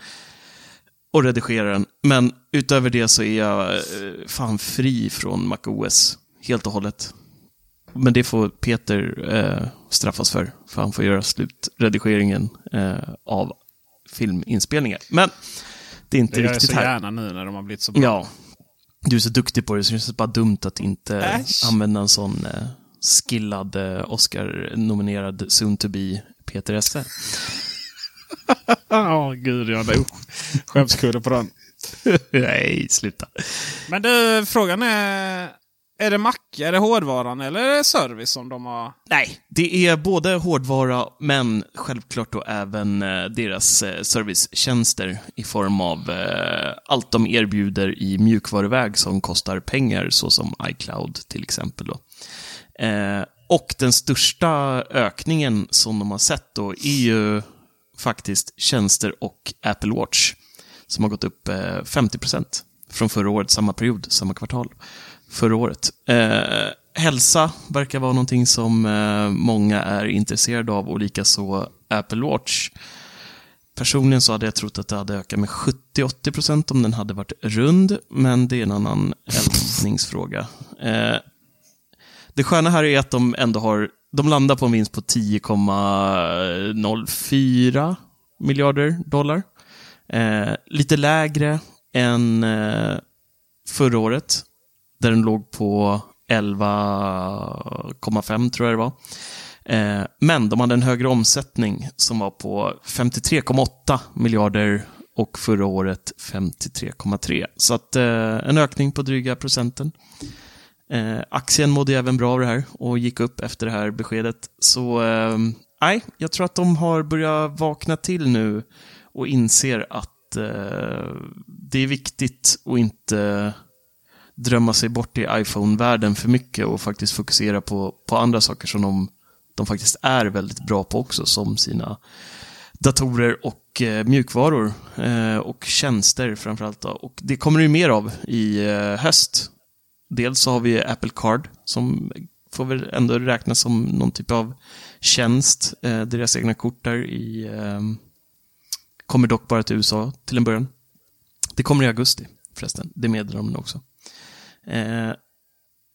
S3: och redigerar den. Men utöver det så är jag eh, fan fri från MacOS. Helt och hållet. Men det får Peter eh, straffas för, för han får göra slutredigeringen eh, av filminspelningar. Men det är inte
S2: det
S3: riktigt
S2: här.
S3: Det
S2: gör jag så gärna nu när de har blivit så bra.
S3: Ja, du är så duktig på det så det känns bara dumt att inte
S2: Äsch.
S3: använda en sån eh, skillad eh, Oscar-nominerad soon to be Peter Esse.
S2: Ja, oh, gud jag hade skämskudde på den.
S3: Nej, sluta.
S2: Men du, frågan är... Är det Mac, är det hårdvaran eller är det service som de har?
S3: Nej, det är både hårdvara men självklart då även eh, deras eh, servicetjänster i form av eh, allt de erbjuder i mjukvaruväg som kostar pengar såsom iCloud till exempel. Då. Eh, och den största ökningen som de har sett då är ju faktiskt tjänster och Apple Watch som har gått upp eh, 50% från förra året, samma period, samma kvartal förra året. Eh, hälsa verkar vara någonting som eh, många är intresserade av och likaså Apple Watch. Personligen så hade jag trott att det hade ökat med 70-80% om den hade varit rund, men det är en annan älskningsfråga. Eh, det sköna här är att de ändå har, de landar på en vinst på 10,04 miljarder dollar. Eh, lite lägre än eh, förra året, där den låg på 11,5 tror jag det var. Eh, men de hade en högre omsättning som var på 53,8 miljarder och förra året 53,3. Så att eh, en ökning på dryga procenten. Eh, aktien mådde även bra av det här och gick upp efter det här beskedet. Så eh, nej, jag tror att de har börjat vakna till nu och inser att eh, det är viktigt att inte drömma sig bort i iPhone-världen för mycket och faktiskt fokusera på, på andra saker som de, de faktiskt är väldigt bra på också, som sina datorer och eh, mjukvaror eh, och tjänster framförallt. Då. Och det kommer det ju mer av i eh, höst. Dels så har vi Apple Card som får väl ändå räknas som någon typ av tjänst. Eh, deras egna kort där i, eh, kommer dock bara till USA till en början. Det kommer i augusti förresten, det meddelar de också. Eh,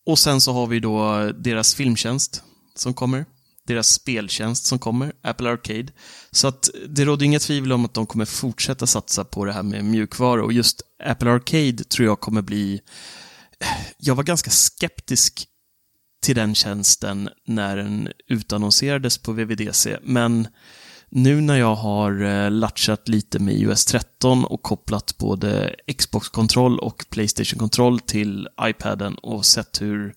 S3: och sen så har vi då deras filmtjänst som kommer. Deras speltjänst som kommer, Apple Arcade. Så att det råder inga tvivel om att de kommer fortsätta satsa på det här med mjukvara och just Apple Arcade tror jag kommer bli... Jag var ganska skeptisk till den tjänsten när den utannonserades på VVDC, men nu när jag har eh, latchat lite med iOS 13 och kopplat både Xbox-kontroll och Playstation-kontroll till iPaden och sett hur,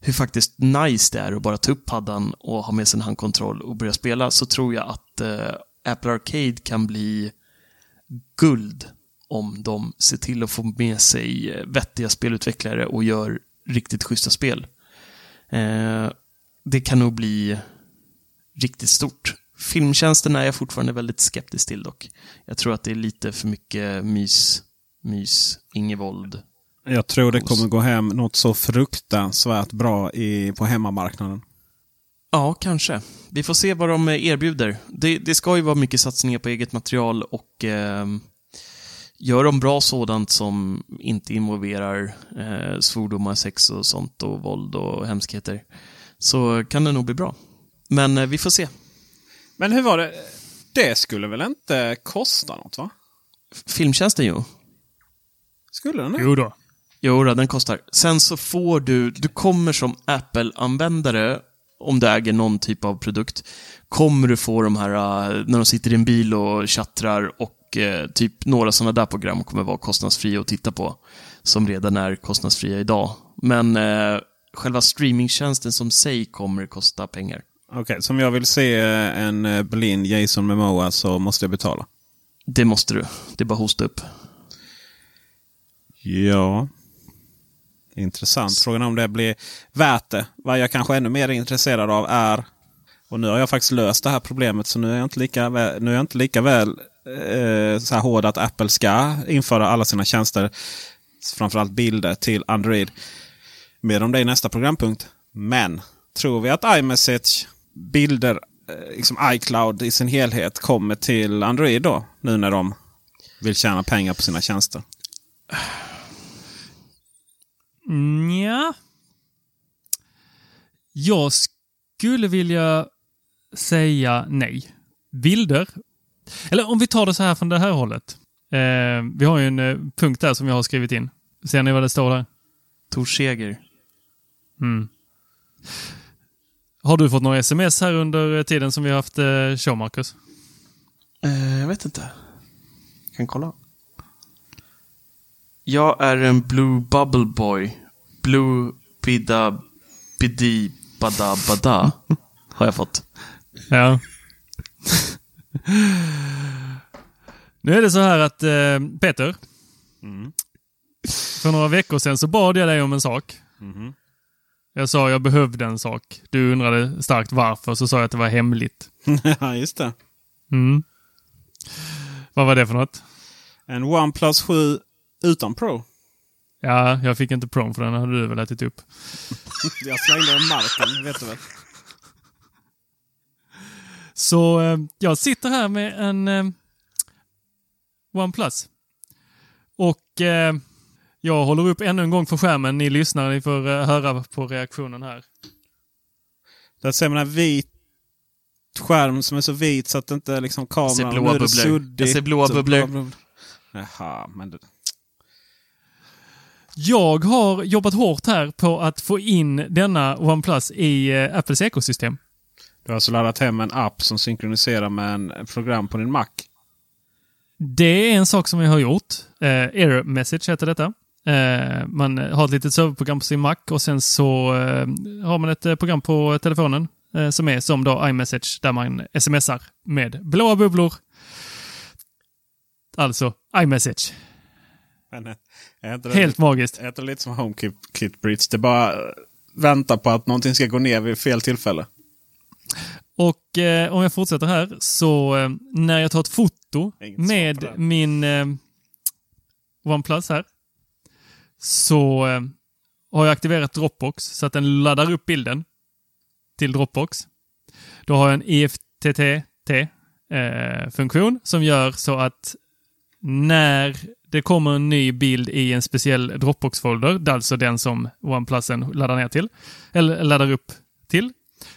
S3: hur faktiskt nice det är att bara ta upp paddan och ha med sig en handkontroll och börja spela så tror jag att eh, Apple Arcade kan bli guld om de ser till att få med sig eh, vettiga spelutvecklare och gör riktigt schyssta spel. Eh, det kan nog bli riktigt stort. Filmtjänsten är jag fortfarande väldigt skeptisk till dock. Jag tror att det är lite för mycket mys, mys, inget våld.
S2: Jag tror det kommer gå hem något så fruktansvärt bra i, på hemmamarknaden.
S3: Ja, kanske. Vi får se vad de erbjuder. Det, det ska ju vara mycket satsningar på eget material och eh, gör de bra sådant som inte involverar eh, svordomar, sex och sånt och våld och hemskheter så kan det nog bli bra. Men eh, vi får se.
S2: Men hur var det? Det skulle väl inte kosta något va?
S3: Filmtjänsten jo.
S2: Skulle den det?
S1: Jo då.
S3: Jo, då, den kostar. Sen så får du, du kommer som Apple-användare, om du äger någon typ av produkt, kommer du få de här, eh, när de sitter i en bil och chattrar och eh, typ några sådana där program kommer vara kostnadsfria att titta på. Som redan är kostnadsfria idag. Men eh, själva streamingtjänsten som sig kommer kosta pengar.
S2: Okej, okay, om jag vill se en eh, blind Jason Momoa så måste jag betala?
S3: Det måste du. Det är bara hosta upp.
S2: Ja. Intressant. Frågan är om det blir värt det. Vad jag kanske är ännu mer intresserad av är och nu har jag faktiskt löst det här problemet så nu är jag inte lika väl, nu är jag inte lika väl eh, så här hård att Apple ska införa alla sina tjänster, framförallt bilder, till Android. Mer om det i nästa programpunkt. Men tror vi att iMessage, bilder, eh, liksom iCloud i sin helhet kommer till Android då? Nu när de vill tjäna pengar på sina tjänster.
S1: Ja. Jag skulle vilja säga nej. Bilder. Eller om vi tar det så här från det här hållet. Eh, vi har ju en eh, punkt där som jag har skrivit in. Ser ni vad det står där?
S3: Tor Seger.
S1: Mm. Har du fått några sms här under tiden som vi har haft eh, show, Marcus?
S3: Eh, jag vet inte. Jag kan kolla. Jag är en Blue Bubble Boy. Blue Bida Bidi Bada Bada. har jag fått.
S1: Ja. nu är det så här att eh, Peter.
S2: Mm.
S1: För några veckor sedan så bad jag dig om en sak.
S2: Mm.
S1: Jag sa jag behövde en sak. Du undrade starkt varför, så sa jag att det var hemligt.
S2: Ja, just det.
S1: Mm. Vad var det för något?
S2: En OnePlus 7 utan Pro.
S1: Ja, jag fick inte Pro för den hade du väl ätit upp.
S2: jag slängde den marken, vet du väl.
S1: Så eh, jag sitter här med en eh, OnePlus. Och eh, jag håller upp ännu en gång för skärmen. Ni lyssnar, ni får eh, höra på reaktionen här.
S2: Där ser man en vit skärm som är så vit så att inte liksom kameran... Jag
S3: ser blåa bubblor. Jag ser blåa bubblor.
S2: Jaha, men...
S1: Jag har jobbat hårt här på att få in denna OnePlus i eh, Apples ekosystem.
S2: Du har alltså laddat hem en app som synkroniserar med en program på din Mac?
S1: Det är en sak som jag har gjort. Eh, Error Message heter detta. Eh, man har ett litet serverprogram på sin Mac och sen så eh, har man ett eh, program på telefonen eh, som är som då iMessage där man smsar med blåa bubblor. Alltså iMessage.
S2: Men, eh,
S1: Helt
S2: lite,
S1: magiskt.
S2: Är det lite som HomeKit Bridge? Det bara vänta på att någonting ska gå ner vid fel tillfälle.
S1: Och eh, om jag fortsätter här, så eh, när jag tar ett foto med min eh, OnePlus här, så eh, har jag aktiverat Dropbox så att den laddar upp bilden till Dropbox. Då har jag en IFTTT-funktion eh, som gör så att när det kommer en ny bild i en speciell Dropbox-folder, alltså den som OnePlusen laddar ner till, eller laddar upp till,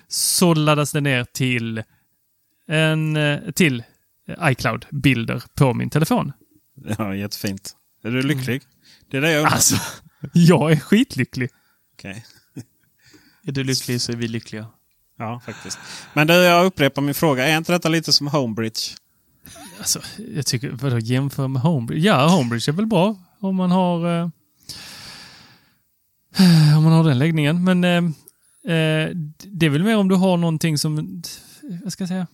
S1: så laddas det ner till en eh, till iCloud-bilder på min telefon.
S2: Ja, jättefint. Är du lycklig? Det är det jag undrar.
S1: Alltså, jag är skitlycklig.
S2: Okej. Okay.
S3: Är du lycklig så är vi lyckliga.
S2: Ja, faktiskt. Men du, jag upprepar min fråga. Är inte detta lite som Homebridge?
S1: Alltså, jag tycker, vadå jämför med Homebridge? Ja, Homebridge är väl bra om man har eh, om man har den läggningen. Men eh, eh, det är väl mer om du har någonting som, vad ska jag säga?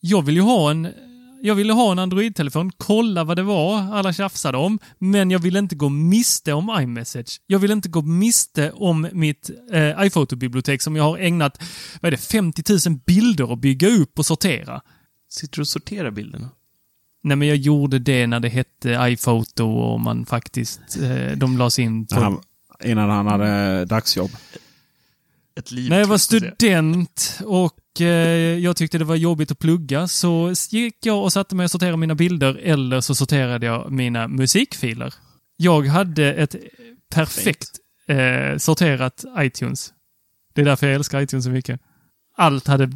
S1: Jag vill ju ha en jag ville ha en Android-telefon, kolla vad det var alla tjafsade om, men jag ville inte gå miste om iMessage. Jag vill inte gå miste om mitt eh, iPhoto-bibliotek som jag har ägnat vad är det, 50 000 bilder att bygga upp och sortera.
S3: Sitter du och sorterar bilderna?
S1: Nej, men jag gjorde det när det hette iPhoto och man faktiskt, eh, de lades in på...
S2: Han, innan han hade dagsjobb.
S3: Ett liv,
S1: när jag var student och jag tyckte det var jobbigt att plugga så gick jag och satte mig och sorterade mina bilder eller så sorterade jag mina musikfiler. Jag hade ett perfekt eh, sorterat iTunes. Det är därför jag älskar iTunes så mycket. Allt hade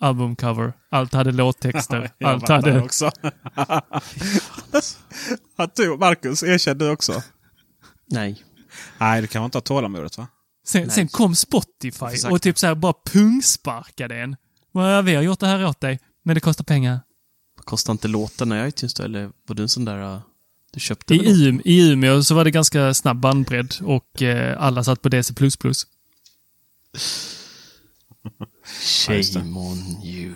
S1: albumcover, allt hade låttexter,
S2: Jag
S1: allt
S2: var
S1: hade...
S2: också. Marcus, erkände du också?
S3: Nej.
S2: Nej, du kan inte ha tålamodet va?
S1: Sen, sen kom Spotify och typ så här bara pungsparkade en. "Ja, Vi har gjort det här åt dig, men det kostar pengar.
S3: Kostar inte låtarna i iTunes då? Eller var du en sån där... uh, Du köpte
S1: I, um, I Umeå så var det ganska snabb bandbredd och eh, alla satt på DC++.
S3: Shame on you.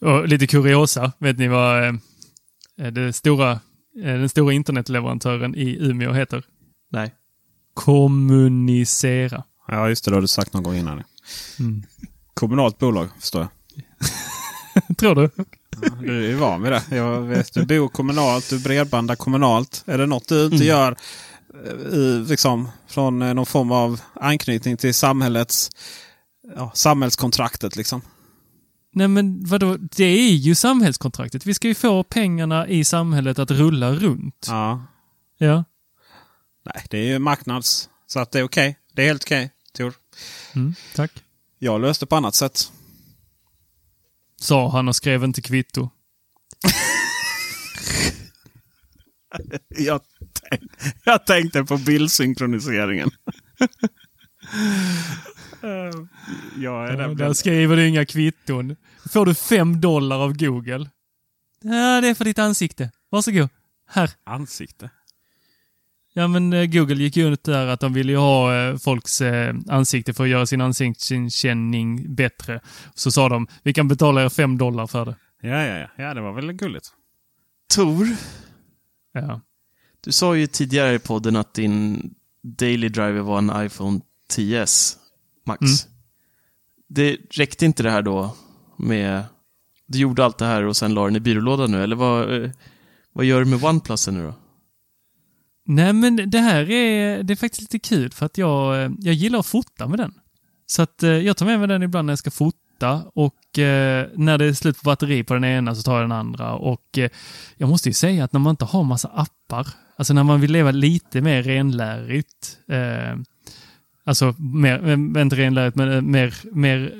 S1: Och lite kuriosa, vet ni vad eh, det stora, eh, den stora internetleverantören i Umeå heter?
S3: Nej.
S1: Kommunicera.
S2: Ja, just det. Det har du sagt någon gång innan.
S1: Mm.
S2: Kommunalt bolag, förstår jag.
S1: Tror du?
S2: Ja, du är van vid det. Jag vet, du bor kommunalt, du bredbandar kommunalt. Är det något du inte gör eh, i, liksom, från eh, någon form av anknytning till samhällets ja, samhällskontraktet? Liksom?
S1: Nej men vadå, det är ju samhällskontraktet. Vi ska ju få pengarna i samhället att rulla runt.
S2: Ja.
S1: Ja.
S2: Nej, det är ju marknads. Så att det är okej. Det är helt okej, Tor.
S1: Mm, tack.
S2: Jag löste på annat sätt.
S1: Sa han och skrev inte kvitto.
S2: jag, tänk, jag tänkte på bildsynkroniseringen. Jag är
S1: Ja, där skriver du inga kvitton. Får du fem dollar av Google. Ja, det är för ditt ansikte. Varsågod. Här.
S2: Ansikte?
S1: Ja, men eh, Google gick ju ut där att de ville ju ha eh, folks eh, ansikte för att göra sin ansiktskänning bättre. Så sa de, vi kan betala er fem dollar för det.
S2: Ja, ja, ja. ja, det var väl gulligt.
S3: Tor,
S1: Ja.
S3: du sa ju tidigare i podden att din Daily Driver var en iPhone 10s Max.
S1: Mm.
S3: Det räckte inte det här då med... Du gjorde allt det här och sen la den i byrålådan nu, eller vad, vad gör du med OnePlusen nu då?
S1: Nej, men det här är, det är faktiskt lite kul för att jag, jag gillar att fota med den. Så att eh, jag tar med mig den ibland när jag ska fota och eh, när det är slut på batteri på den ena så tar jag den andra. Och eh, jag måste ju säga att när man inte har massa appar, alltså när man vill leva lite mer renlärigt, eh, alltså mer, eh, inte renlärigt, men eh, mer, mer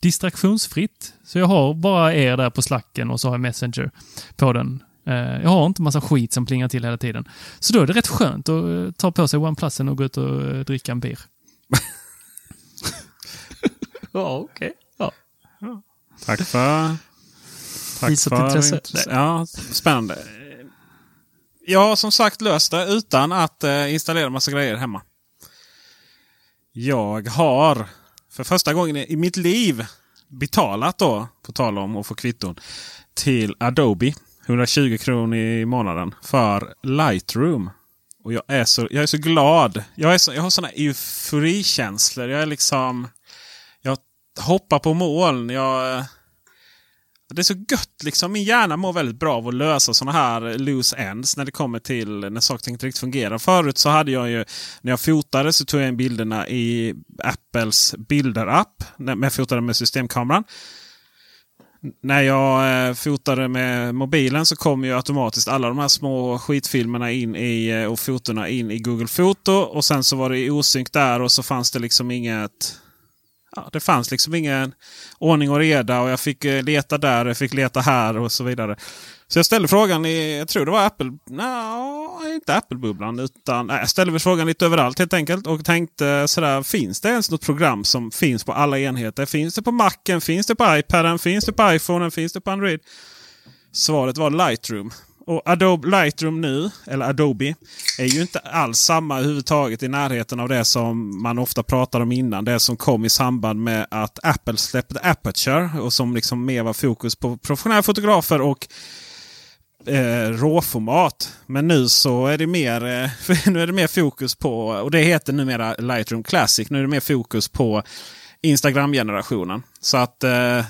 S1: distraktionsfritt. Så jag har bara er där på slacken och så har jag Messenger på den. Eh, Jag har inte massa skit som plingar till hela tiden. Så då är det rätt skönt att eh, ta på sig OnePlusen och gå ut och eh, dricka en bir.
S3: Ja, okej. Ja.
S2: Tack för... Tack
S3: Visat
S2: för
S3: intresse.
S2: Ja, spännande. Jag har som sagt löst det utan att installera massa grejer hemma. Jag har för första gången i mitt liv betalat då, på tal om att få kvitton, till Adobe. 120 kronor i månaden för Lightroom. Och jag är så, jag är så glad. Jag, är så, jag har sådana euforikänslor. Jag är liksom... Jag hoppar på moln. Jag, det är så gött liksom. Min hjärna mår väldigt bra av att lösa sådana här loose ends när det kommer till när saker inte riktigt fungerar. Förut så hade jag ju, när jag fotade så tog jag in bilderna i Apples bilder-app. När jag fotade med systemkameran. När jag eh, fotade med mobilen så kom ju automatiskt alla de här små skitfilmerna in i, eh, och fotona in i Google Foto. Och sen så var det i osynk där och så fanns det liksom inget... Ja, det fanns liksom ingen ordning och reda och jag fick eh, leta där och jag fick leta här och så vidare. Så jag ställde frågan i, jag tror det var Apple, nej, inte Apple-bubblan utan nej, jag ställde väl frågan lite överallt helt enkelt och tänkte sådär, finns det ens något program som finns på alla enheter? Finns det på Macen? Finns det på iPaden? Finns det på iPhonen? Finns det på Android? Svaret var Lightroom. Och Adobe Lightroom nu, eller Adobe, är ju inte alls samma överhuvudtaget i närheten av det som man ofta pratar om innan. Det som kom i samband med att Apple släppte Aperture och som liksom mer var fokus på professionella fotografer och eh, råformat. Men nu så är det mer, eh, nu är det mer fokus på, och det heter numera Lightroom Classic, nu är det mer fokus på Instagram-generationen. Så att eh,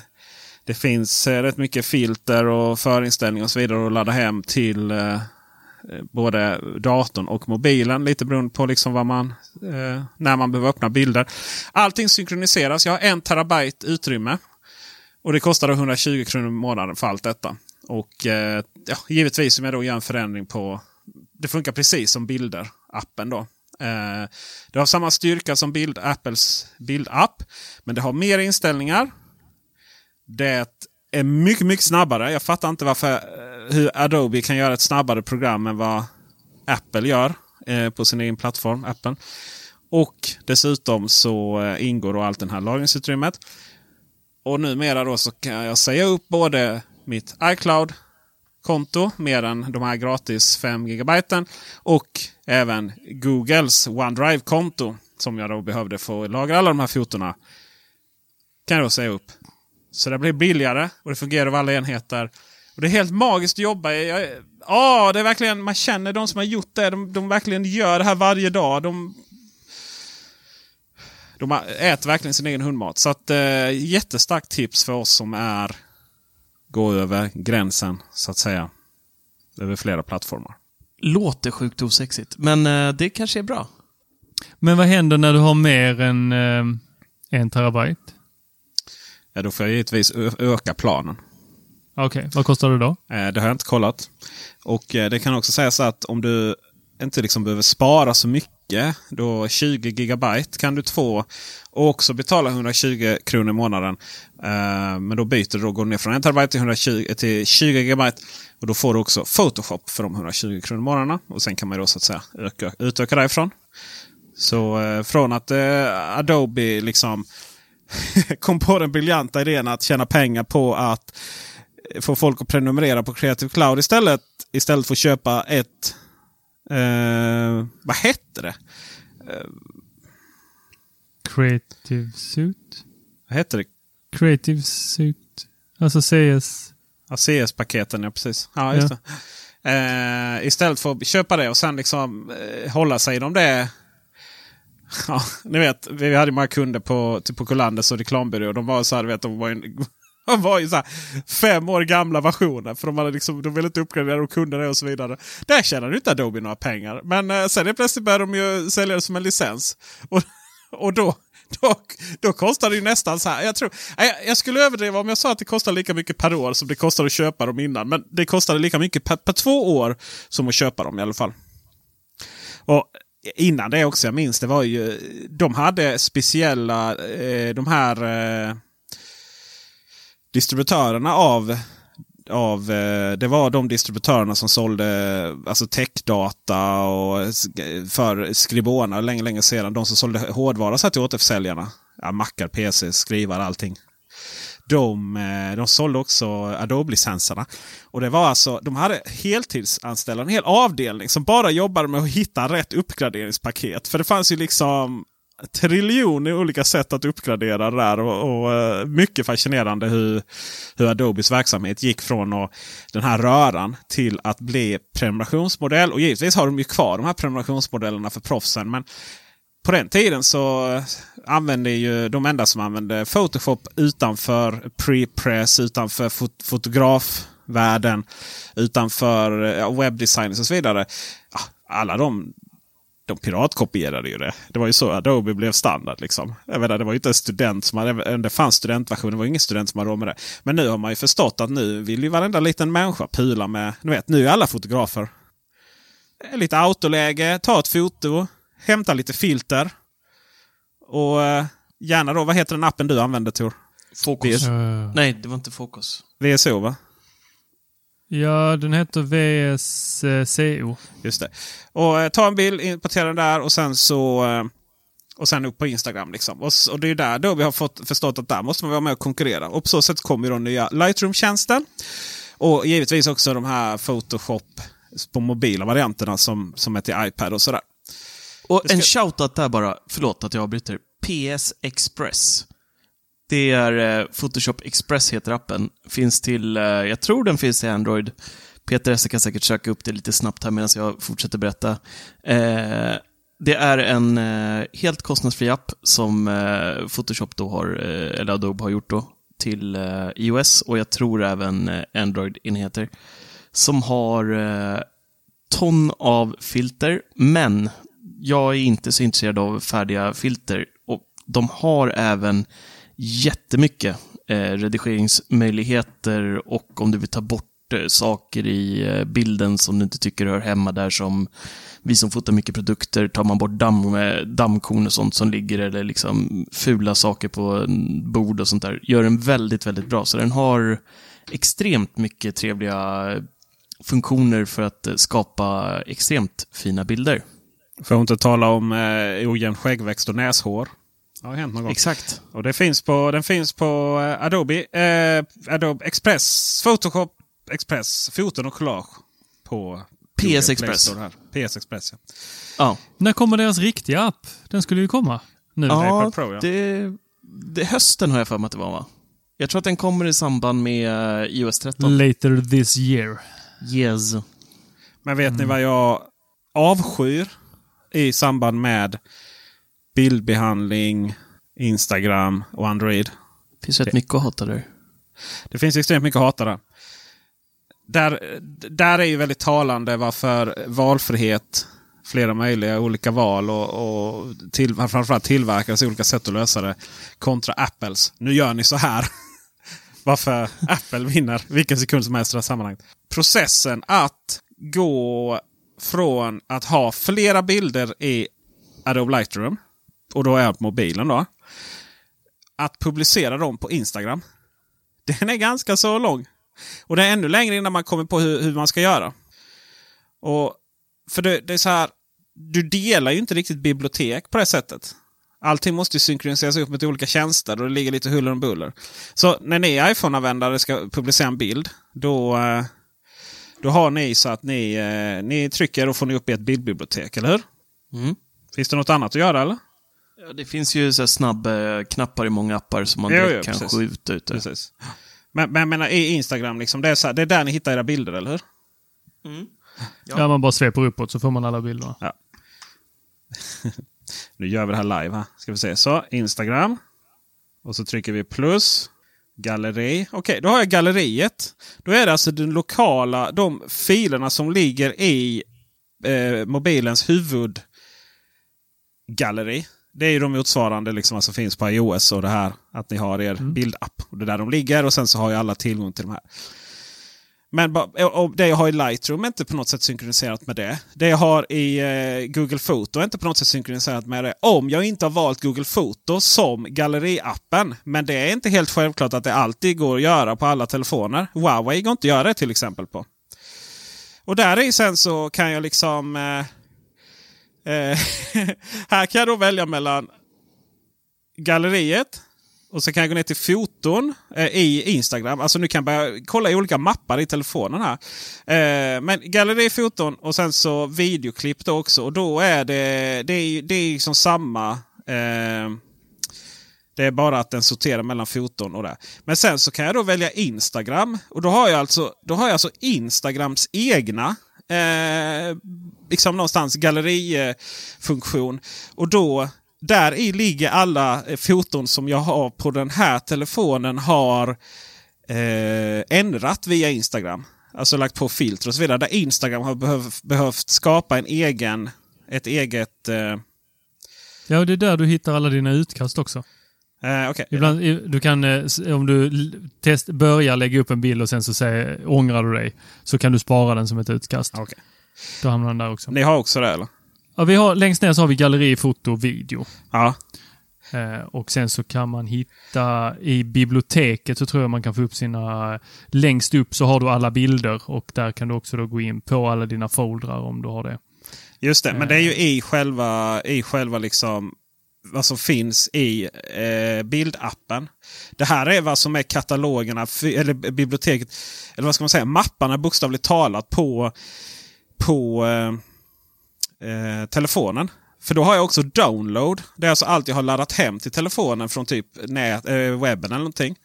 S2: det finns eh, rätt mycket filter och förinställningar och så vidare att ladda hem till, eh, både datorn och mobilen. Lite beroende på liksom vad man, eh, när man behöver öppna bilder. Allting synkroniseras. Jag har en terabyte utrymme. Och det kostar 120 kronor i månaden för allt detta. Och eh, ja, givetvis om jag då gör en förändring på... Det funkar precis som bilder-appen då. Eh, det har samma styrka som bild, Apples bildapp. Men det har mer inställningar. Det är mycket, mycket snabbare. Jag fattar inte varför eh, hur Adobe kan göra ett snabbare program än vad Apple gör eh, på sin egen plattform, appen. Och dessutom så eh, ingår då allt det här lagringsutrymmet. Och numera då så kan jag säga upp både mitt iCloud-konto mer än de här gratis 5 GB och även Googles OneDrive-konto som jag då behövde få lagra alla de här fotona. Kan jag då säga upp. Så det blir billigare och det fungerar över alla enheter. Och Det är helt magiskt att jobba. Jag, ja, det är verkligen, man känner de som har gjort det. De, de verkligen gör det här varje dag. De, de äter verkligen sin egen hundmat. Så att, eh, jättestarkt tips för oss som är gå över gränsen så att säga. Över flera plattformar.
S3: Låter sjukt osexigt, men eh, det kanske är bra.
S1: Men vad händer när du har mer än eh, en terabyte?
S2: Ja, då får jag givetvis öka planen.
S1: Okej, vad kostar det då?
S2: Eh, det har jag inte kollat. Och eh, det kan också sägas att om du inte liksom behöver spara så mycket. Då 20 gigabyte kan du få. Och också betala 120 kronor i månaden. Eh, men då byter du. Då går ner från 1 terabyte till, 120, till 20 gigabyte. Och då får du också Photoshop för de 120 kronor i månaden. Och sen kan man då så att säga öka, utöka därifrån. Så eh, från att eh, Adobe liksom kom på den briljanta idén att tjäna pengar på att få folk att prenumerera på Creative Cloud istället. Istället för att köpa ett... Eh, vad hette det? Eh,
S1: Creative Suit?
S2: vad hette det?
S1: Creative Suit. Alltså CS.
S2: Ja, CS-paketen, ja precis. Ja, just
S1: Ja.
S2: Det. Eh, istället för att köpa det och sen liksom eh, hålla sig inom det. Ja, ni vet, vi hade många kunder på, typ på Colanders och reklambyrå. De var så här, vet, de var, en, de var ju så här fem år gamla versioner. För de, hade liksom, de ville inte uppgradera och kunde det och så vidare. Där tjänade ju inte Adobe några pengar. Men eh, sen är plötsligt började de ju sälja det som en licens. Och, och då, då, då kostar det ju nästan så här. Jag, tror, jag, jag skulle överdriva om jag sa att det kostar lika mycket per år som det kostade att köpa dem innan. Men det kostade lika mycket per, per två år som att köpa dem i alla fall. Och innan det också, jag minns det var ju, de hade speciella, eh, de här eh, distributörerna av av, eh, det var de distributörerna som sålde alltså techdata och för Skribona länge, länge sedan. De som sålde hårdvara så till återförsäljarna. Ja, mackar, PC, skrivare, allting. De, eh, de sålde också Adobe-licenserna. Och det var alltså, de hade heltidsanställda, en hel avdelning som bara jobbade med att hitta rätt uppgraderingspaket. För det fanns ju liksom triljoner olika sätt att uppgradera det där. Och, och eh, mycket fascinerande hur, hur Adobes verksamhet gick från och, den här röran till att bli prenumerationsmodell. Och givetvis har de ju kvar de här prenumerationsmodellerna för proffsen. Men på den tiden så eh, använde ju de enda som använde Photoshop utanför prepress, utanför fot fotografvärlden, utanför eh, ja, och så vidare. Ah, alla de de piratkopierade ju det. Det var ju så Adobe blev standard. Liksom. Jag menar, det var ju inte en student som hade, det fanns studentversion, det var ingen student som hade råd med det. Men nu har man ju förstått att nu vill ju varenda liten människa pula med, ni vet, nu är alla fotografer. Lite autoläge, ta ett foto, hämta lite filter. Och eh, gärna då, vad heter den appen du använder Tor?
S3: Fokus.
S2: VS
S3: Nej, det var inte Fokus.
S2: VSO va?
S1: Ja, den heter VSCO.
S2: Just det. Och eh, ta en bild, importera den där och sen så eh, och sen upp på Instagram. Liksom. Och, och det är där då vi har fått förstått att där måste man vara med och konkurrera. Och på så sätt kommer då nya Lightroom-tjänsten. Och givetvis också de här Photoshop på mobila varianterna som, som är till iPad och sådär.
S3: Och en shoutout där bara, förlåt att jag avbryter. PS Express. Det är eh, Photoshop Express heter appen. Finns till, eh, jag tror den finns till Android. Peter Esse kan säkert söka upp det lite snabbt här medan jag fortsätter berätta. Eh, det är en helt kostnadsfri app som Photoshop då har, eller Adobe har gjort då, till iOS och jag tror även Android-enheter. Som har ton av filter, men jag är inte så intresserad av färdiga filter. Och de har även jättemycket eh, redigeringsmöjligheter och om du vill ta bort eh, saker i eh, bilden som du inte tycker hör hemma där som vi som fotar mycket produkter, tar man bort damm, eh, dammkorn och sånt som ligger eller liksom fula saker på bord och sånt där, gör den väldigt, väldigt bra. Så den har extremt mycket trevliga funktioner för att skapa extremt fina bilder.
S2: För att inte tala om eh, ojämn skäggväxt och näshår. Det har hänt någon gång.
S3: Exakt.
S2: Och det finns på, den finns på eh, Adobe, eh, Adobe Express, Photoshop Express, foton och collage. På
S3: PS Express.
S2: Store här. PS Express ja.
S3: Ja,
S1: När kommer deras riktiga app? Den skulle ju komma nu.
S3: ja,
S2: Pro, ja.
S3: det, det hösten har jag för mig att det var va? Jag tror att den kommer i samband med eh, iOS 13.
S1: Later this year.
S3: Yes.
S2: Men vet
S3: Mm.
S2: ni vad jag avskyr i samband med bildbehandling, Instagram och Android?
S3: Det finns rätt mycket att hata där.
S2: Det finns extremt mycket att hata där. Där, där är ju väldigt talande varför valfrihet, flera möjliga olika val och, och till, framförallt tillverkares olika sätt att lösa det kontra Apples. Nu gör ni så här. varför Apple vinner vilken sekund som helst i det här sammanhanget. Processen att gå från att ha flera bilder i Adobe Lightroom och då är jag på mobilen då. Att publicera dem på Instagram. Den är ganska så lång. Och det är ännu längre innan man kommer på hur, hur man ska göra. Och För det, det är så här. Du delar ju inte riktigt bibliotek på det sättet. Allting måste ju synkroniseras upp med olika tjänster och det ligger lite huller om buller. Så när ni iPhone-användare ska publicera en bild, då, eh, då har ni så att ni, eh, ni trycker och får ni upp i ett bildbibliotek, eller hur?
S3: Mm.
S2: Finns det något annat att göra eller?
S3: Ja, det finns ju så här snabba knappar i många appar som man
S2: Jo,
S3: direkt
S2: jo,
S3: kan
S2: precis.
S3: skjuta ut.
S2: Precis. Men, men jag menar i Instagram, liksom, det, är så här, det är där ni hittar era bilder, eller hur?
S1: Ja. man bara sveper uppåt så får man alla bilderna.
S2: Ja. nu gör vi det här live. här. Ska vi se. Så, Instagram. Och så trycker vi plus. Galleri. Okej, då har jag galleriet. Då är det alltså den lokala, de filerna som ligger i eh, mobilens huvudgalleri. Det är ju de motsvarande liksom, som finns på iOS och det här. Att ni har er bildapp. Och det är där de ligger och sen så har ju alla tillgång till de här. Men och det jag har i Lightroom är inte på något sätt synkroniserat med det. Det jag har i eh, Google Foto är inte på något sätt synkroniserat med det. Om jag inte har valt Google Foto som galleriappen. Men det är inte helt självklart att det alltid går att göra på alla telefoner. Huawei går inte att göra det till exempel på. Och där i sen så kan jag liksom... Eh, eh, här kan jag då välja mellan galleriet. Och så kan jag gå ner till foton eh, i Instagram. Alltså nu kan jag börja kolla i olika mappar i telefonen här. Eh, men galleri, foton och sen så videoklipp då också. Och då är det, det är, det är liksom samma. Eh, det är bara att den sorterar mellan foton och det. Men sen så kan jag då välja Instagram. Och då har jag alltså, då har jag alltså Instagrams egna eh, liksom någonstans gallerifunktion. Och då där i ligger alla eh, foton som jag har på den här telefonen har eh, ändrat via Instagram. Alltså lagt på filter och så vidare. Där Instagram har behövt, behövt skapa en egen, ett eget... Eh,
S1: Ja, och det är där du hittar alla dina utkast också.
S2: eh, okej.
S1: Ibland, du kan, eh, om du test, börjar lägga upp en bild och sen så säger, ångrar du dig, så kan du spara den som ett utkast.
S2: Okej.
S1: Då hamnar den där också.
S2: Ni har också det eller?
S1: Ja, vi har, längst ner så har vi galleri, foto, video.
S2: Ja.
S1: Eh, och sen så kan man hitta i biblioteket så tror jag man kan få upp sina... Längst upp så har du alla bilder och där kan du också då gå in på alla dina foldrar om du har det.
S2: Just det, men det är ju i själva, i själva liksom vad som finns i eh, bildappen. Det här är vad som är katalogerna, eller biblioteket, eller vad ska man säga, mapparna bokstavligt talat på, på eh, eh, telefonen. För då har jag också download. Det är alltså allt jag har laddat hem till telefonen från typ nät, eh, webben eller någonting.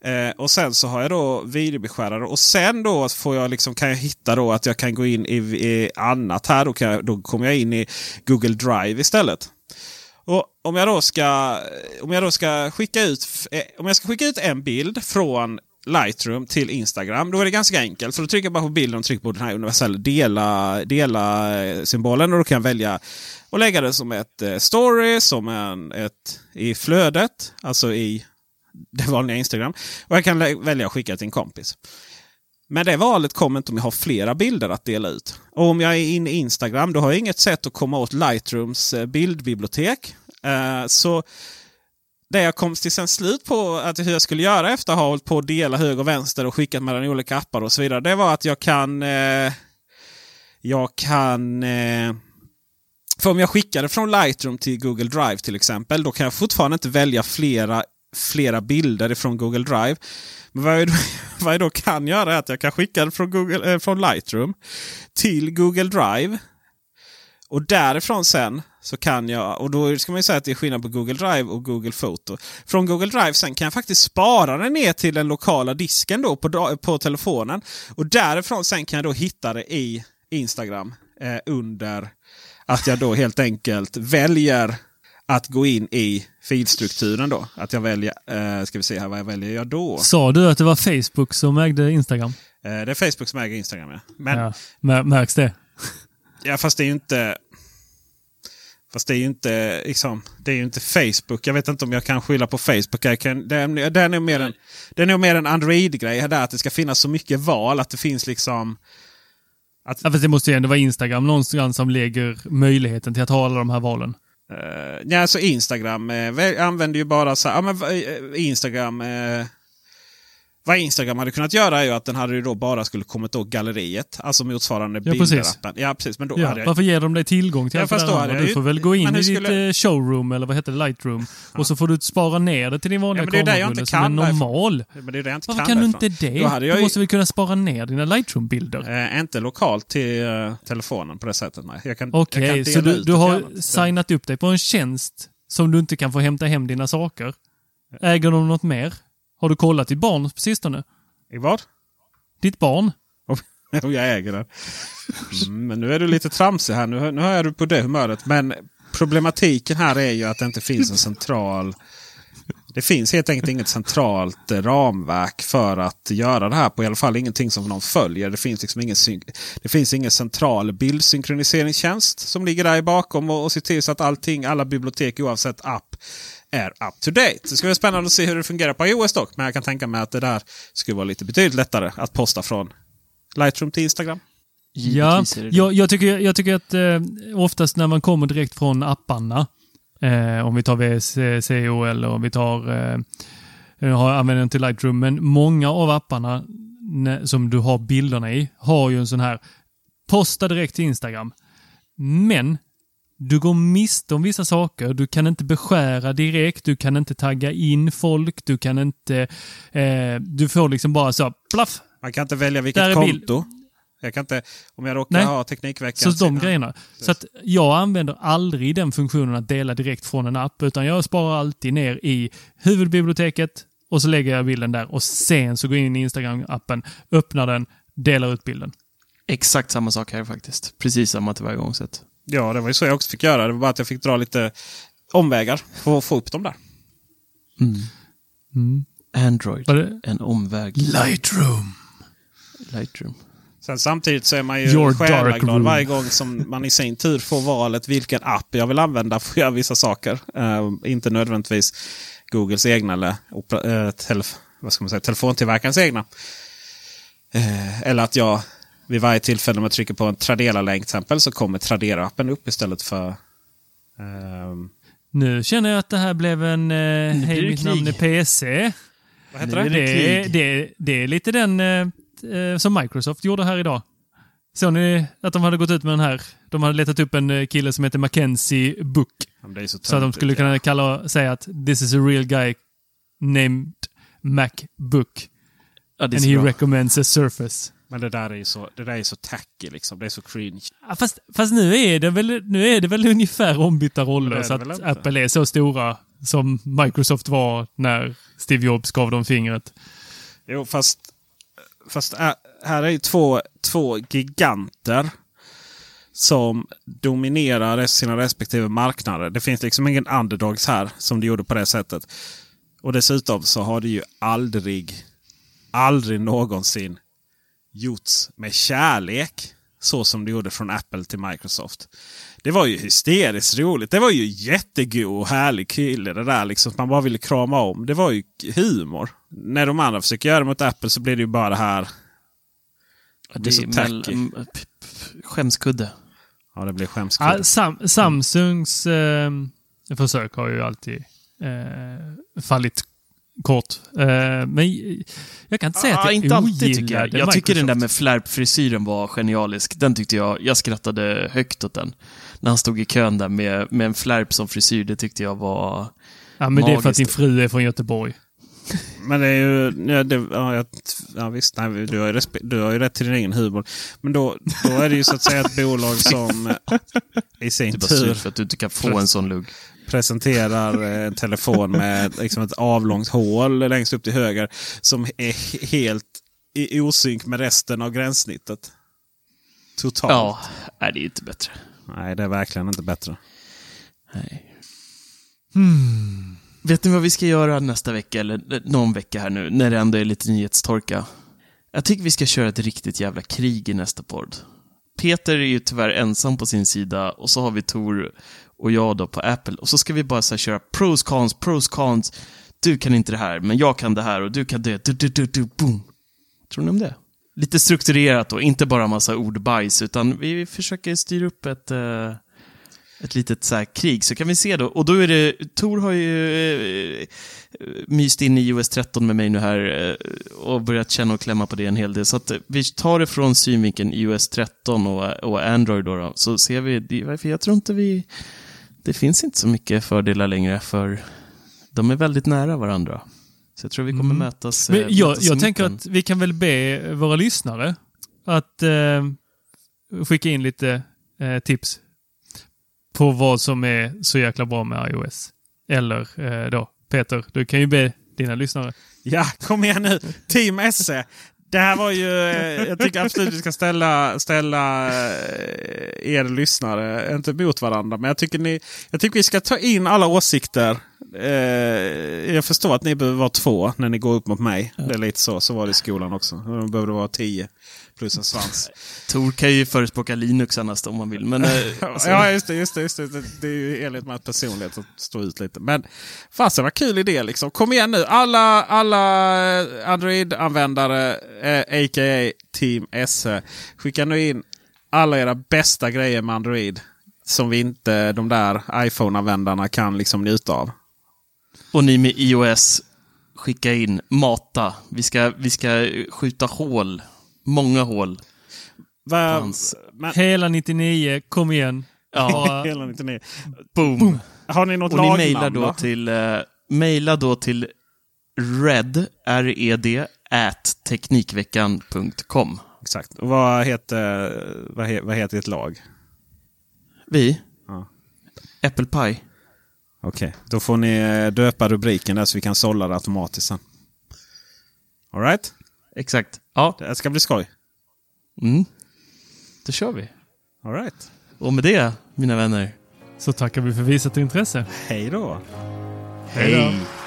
S2: Eh, och sen så har jag då videobeskärare och sen då får jag liksom, kan jag hitta då att jag kan gå in i, i annat här. Då, kan jag, då kommer jag in i Google Drive istället. Och om jag då ska, om jag då ska skicka ut, eh, om jag ska skicka ut en bild från Lightroom till Instagram. Då är det ganska enkelt. För då trycker jag bara på bilden och trycker på den här universella dela, dela eh, symbolen. Och då kan jag välja att lägga det som ett eh, story, som en, ett i flödet. Alltså i det vanliga Instagram. Och jag kan välja att skicka till en kompis. Men det valet kommer inte om jag har flera bilder att dela ut. Och om jag är inne i Instagram då har jag inget sätt att komma åt Lightrooms eh, bildbibliotek. Så det jag kom till sen slut på att hur jag skulle göra efter att ha hållit på att dela höger och vänster och skickat mellan olika appar och så vidare. Det var att jag kan... Eh, jag kan... Eh, för om jag skickar det från Lightroom till Google Drive till exempel. Då kan jag fortfarande inte välja flera, flera bilder från Google Drive. Men vad jag, då, vad jag då kan göra är att jag kan skicka det från, Google, eh, från Lightroom till Google Drive. Och därifrån sen så kan jag, och då ska man ju säga att det är skillnad på Google Drive och Google Photo. Från Google Drive sen kan jag faktiskt spara den ner till den lokala disken då på, på telefonen. Och därifrån sen kan jag då hitta det i Instagram eh, under att jag då helt enkelt väljer att gå in i filstrukturen då. Att jag väljer, eh, ska vi se här, vad jag väljer jag då?
S1: Sa du att det var Facebook som ägde Instagram?
S2: Eh, det är Facebook som äger Instagram ja. Men,
S1: ja. Märks det?
S2: Ja fast det är ju inte... Fast det är ju inte, liksom, det är ju inte Facebook. Jag vet inte om jag kan skylla på Facebook. Jag kan, det, är, det, är nog mer en, det är nog mer en Android-grej. Att det ska finnas så mycket val. Att det finns liksom...
S1: Att... Ja, fast det måste ju ändå vara Instagram någonstans som lägger möjligheten till att ha alla de här valen.
S2: Uh, ja, alltså Instagram uh, använder ju bara så här, men, uh, Instagram uh, vad Instagram hade kunnat göra är ju att den hade ju då bara skulle kommit åt galleriet. Alltså motsvarande ja, bilderappen. Ja, precis. Men då
S1: ja,
S2: hade jag...
S1: Varför ger de dig tillgång till allt det där? Du får väl gå in i skulle... ditt showroom, eller vad heter det, Lightroom. Ja. Och så får du spara ner det till din vanliga ja, kamerarulle som är normal.
S2: Ja, men det är det jag inte
S1: varför
S2: kan,
S1: kan du inte det? Då jag... Du måste väl kunna spara ner dina Lightroom-bilder?
S2: Eh, inte lokalt till uh, telefonen på det sättet, nej.
S1: Okej, okay, så du, du har signat upp dig på en tjänst som du inte kan få hämta hem dina saker. Äger de något mer? Har du kollat ditt barn på sistone?
S2: I vad?
S1: Ditt barn.
S2: Och jag äger den. Mm, men nu är du lite tramsig här. Nu, nu är du på det humöret. Men problematiken här är ju att det inte finns en central... Det finns helt enkelt inget centralt eh, ramverk för att göra det här på. I alla fall ingenting som någon följer. Det finns liksom ingen, det finns ingen central bildsynkroniseringsstjänst som ligger där bakom och, och ser till så att allting, alla bibliotek oavsett app är up to date. Det ska bli spännande att se hur det fungerar på iOS dock. Men jag kan tänka mig att det där skulle vara lite betydligt lättare att posta från Lightroom till Instagram.
S1: Ja, jag, jag, tycker, jag tycker att eh, oftast när man kommer direkt från apparna, eh, om vi tar VSCO eller om vi tar eh, har användningen till Lightroom, men många av apparna som du har bilderna i har ju en sån här posta direkt till Instagram. Men du går miste om vissa saker. Du kan inte beskära direkt, du kan inte tagga in folk, du kan inte... Eh, du får liksom bara så, plaff!
S2: Man kan inte välja vilket konto. Jag kan inte, om jag råkar Nej. ha Teknikveckan.
S1: Så de grejerna. Så att jag använder aldrig den funktionen att dela direkt från en app, utan jag sparar alltid ner i huvudbiblioteket och så lägger jag bilden där och sen så går jag in i Instagram-appen, öppnar den, delar ut bilden.
S3: Exakt samma sak här faktiskt. Precis samma tillvägagångssätt.
S2: Ja, det var ju så jag också fick göra. Det var bara att jag fick dra lite omvägar för att få upp dem där.
S3: Mm. Mm. Android, en omväg.
S1: Lightroom.
S3: Lightroom.
S2: Sen samtidigt så är man ju själaglad varje gång som man i sin tur får valet vilken app jag vill använda för att göra vissa saker. Uh, inte nödvändigtvis Googles egna eller uh, telef vad ska man säga, telefontillverkarens egna. Uh, eller att jag vid varje tillfälle man trycker på en Tradera-länk till exempel så kommer Tradera-appen upp istället för... Um...
S1: Nu känner jag att det här blev en eh, Hej mitt namn är PC.
S2: Vad heter det?
S1: Det är, det, det är lite den eh, eh, som Microsoft gjorde här idag. Såg ni att de hade gått ut med den här? De hade letat upp en eh, kille som heter Mackenzie Book.
S2: så,
S1: så att de skulle kunna kalla, säga att this is a real guy named Macbook. Ja, And he bra. recommends a surface.
S2: Men det där är ju så, det där är så tacky liksom. Det är så cringe.
S1: Ja, fast, fast nu, är det väl, nu är det väl ungefär ombytta roller. Så att Apple är så stora som Microsoft var när Steve Jobs gav dem fingret.
S2: Jo, fast, fast här är ju två, två giganter som dominerar sina respektive marknader. Det finns liksom ingen underdogs här som det gjorde på det sättet. Och dessutom så har det ju aldrig aldrig någonsin gjorts med kärlek. Så som det gjorde från Apple till Microsoft. Det var ju hysteriskt roligt. Det var ju jättegod och härlig kille det där. Liksom, man bara ville krama om. Det var ju humor. När de andra försöker göra det mot Apple så blir det ju bara det här.
S3: Det
S2: blir så tacky.
S3: skämskudde.
S2: Ja, det blir skämskudde.
S1: Ja, Sam, Samsungs eh, försök har ju alltid eh, fallit kort. Eh, men jag kan inte säga att jag
S3: inte alltid tycker jag. Jag tycker den där med flärpfrisyren var genialisk. Den tyckte jag, jag skrattade högt åt den. När han stod i kön där med, med en flärp som frisyr, det tyckte jag var
S1: Ja, men det är för att
S3: magiskt.
S1: din fru är från Göteborg.
S2: Men det är ju... Ja, det, ja, jag, ja visst, nej, du, har ju respe, du har ju rätt till din egen humor. Men då, då är det ju så att säga ett bolag som i sin
S3: Du är bara sur
S2: tur
S3: för att du inte kan få en sån lugg.
S2: Presenterar eh, en telefon med liksom ett avlångt hål längst upp till höger. Som är he- helt i osynk med resten av gränssnittet. Totalt.
S3: Ja, nej, det är inte bättre.
S2: Nej, det är verkligen inte bättre.
S3: Nej. Hmm. Vet ni vad vi ska göra nästa vecka, eller eh, någon vecka här nu, när det ändå är lite nyhetstorka? Jag tycker vi ska köra ett riktigt jävla krig i nästa podd. Peter är ju tyvärr ensam på sin sida och så har vi Tor och jag då på Apple. Och så ska vi bara så här köra pros, cons, pros, cons. Du kan inte det här, men jag kan det här och du kan det. Du, du, du, du, boom. Tror ni om det? Lite strukturerat då, inte bara massa ordbajs, utan vi försöker styra upp ett, eh, ett litet så här krig. Så kan vi se då, och då är det, Tor har ju eh, myst in i iOS 13 med mig nu här eh, och börjat känna och klämma på det en hel del. Så att vi tar det från synvinkeln iOS 13 och, och Android då, då. Så ser vi, jag tror inte vi, det finns inte så mycket fördelar längre för de är väldigt nära varandra. Så jag tror vi kommer
S1: Mm.
S3: mötas. eh,
S1: Men jag,
S3: mötas
S1: jag tänker att vi kan väl be våra lyssnare att eh, skicka in lite eh, tips på vad som är så jäkla bra med iOS. Eller eh, då, Peter, du kan ju be dina lyssnare.
S2: Ja, kom igen nu. Team SE. Det här var ju... Eh, jag tycker absolut vi ska ställa, ställa eh, er lyssnare, inte mot varandra, men jag tycker, ni, jag tycker vi ska ta in alla åsikter. Eh, Jag förstår att ni behöver vara två när ni går upp mot mig. Det är lite så. Så var det i skolan också. Då behöver det vara tio plus en svans.
S3: Tor kan ju förespråka Linux annars om man vill. Men, eh, alltså-
S2: ja, just det. Just det, just det. Det- är ju enligt med personlighet att stå ut lite. Men fasen vad kul idé liksom. Kom igen nu. Alla, alla Android-användare, eh, a.k.a. Team SE. Skicka nu in alla era bästa grejer med Android. Som vi inte, de där iPhone-användarna kan liksom njuta av.
S3: Och ni med iOS, skicka in, mata. Vi ska, vi ska skjuta hål. Många hål.
S2: Va,
S3: Fanns.
S2: men,
S1: Hela 99, kom igen.
S3: Ja,
S2: hela 99.
S3: boom.
S2: Har ni något
S3: Och ni mejlar då
S2: då?
S3: till, eh, mejla då till red, R-E-D, at teknikveckan.com.
S2: Exakt. Och vad heter, vad, he, vad heter ert lag?
S3: Vi?
S2: Ja.
S3: Apple Pie.
S2: Okej, då får ni eh, döpa rubriken där så vi kan sålla det automatiskt sen. Alright?
S3: Exakt. Ja.
S2: Det ska bli skoj.
S3: Mm. Då kör vi.
S2: Alright.
S3: Och med det, mina vänner.
S1: Så tackar vi för visat intresse.
S2: Hej då.
S1: Hej då.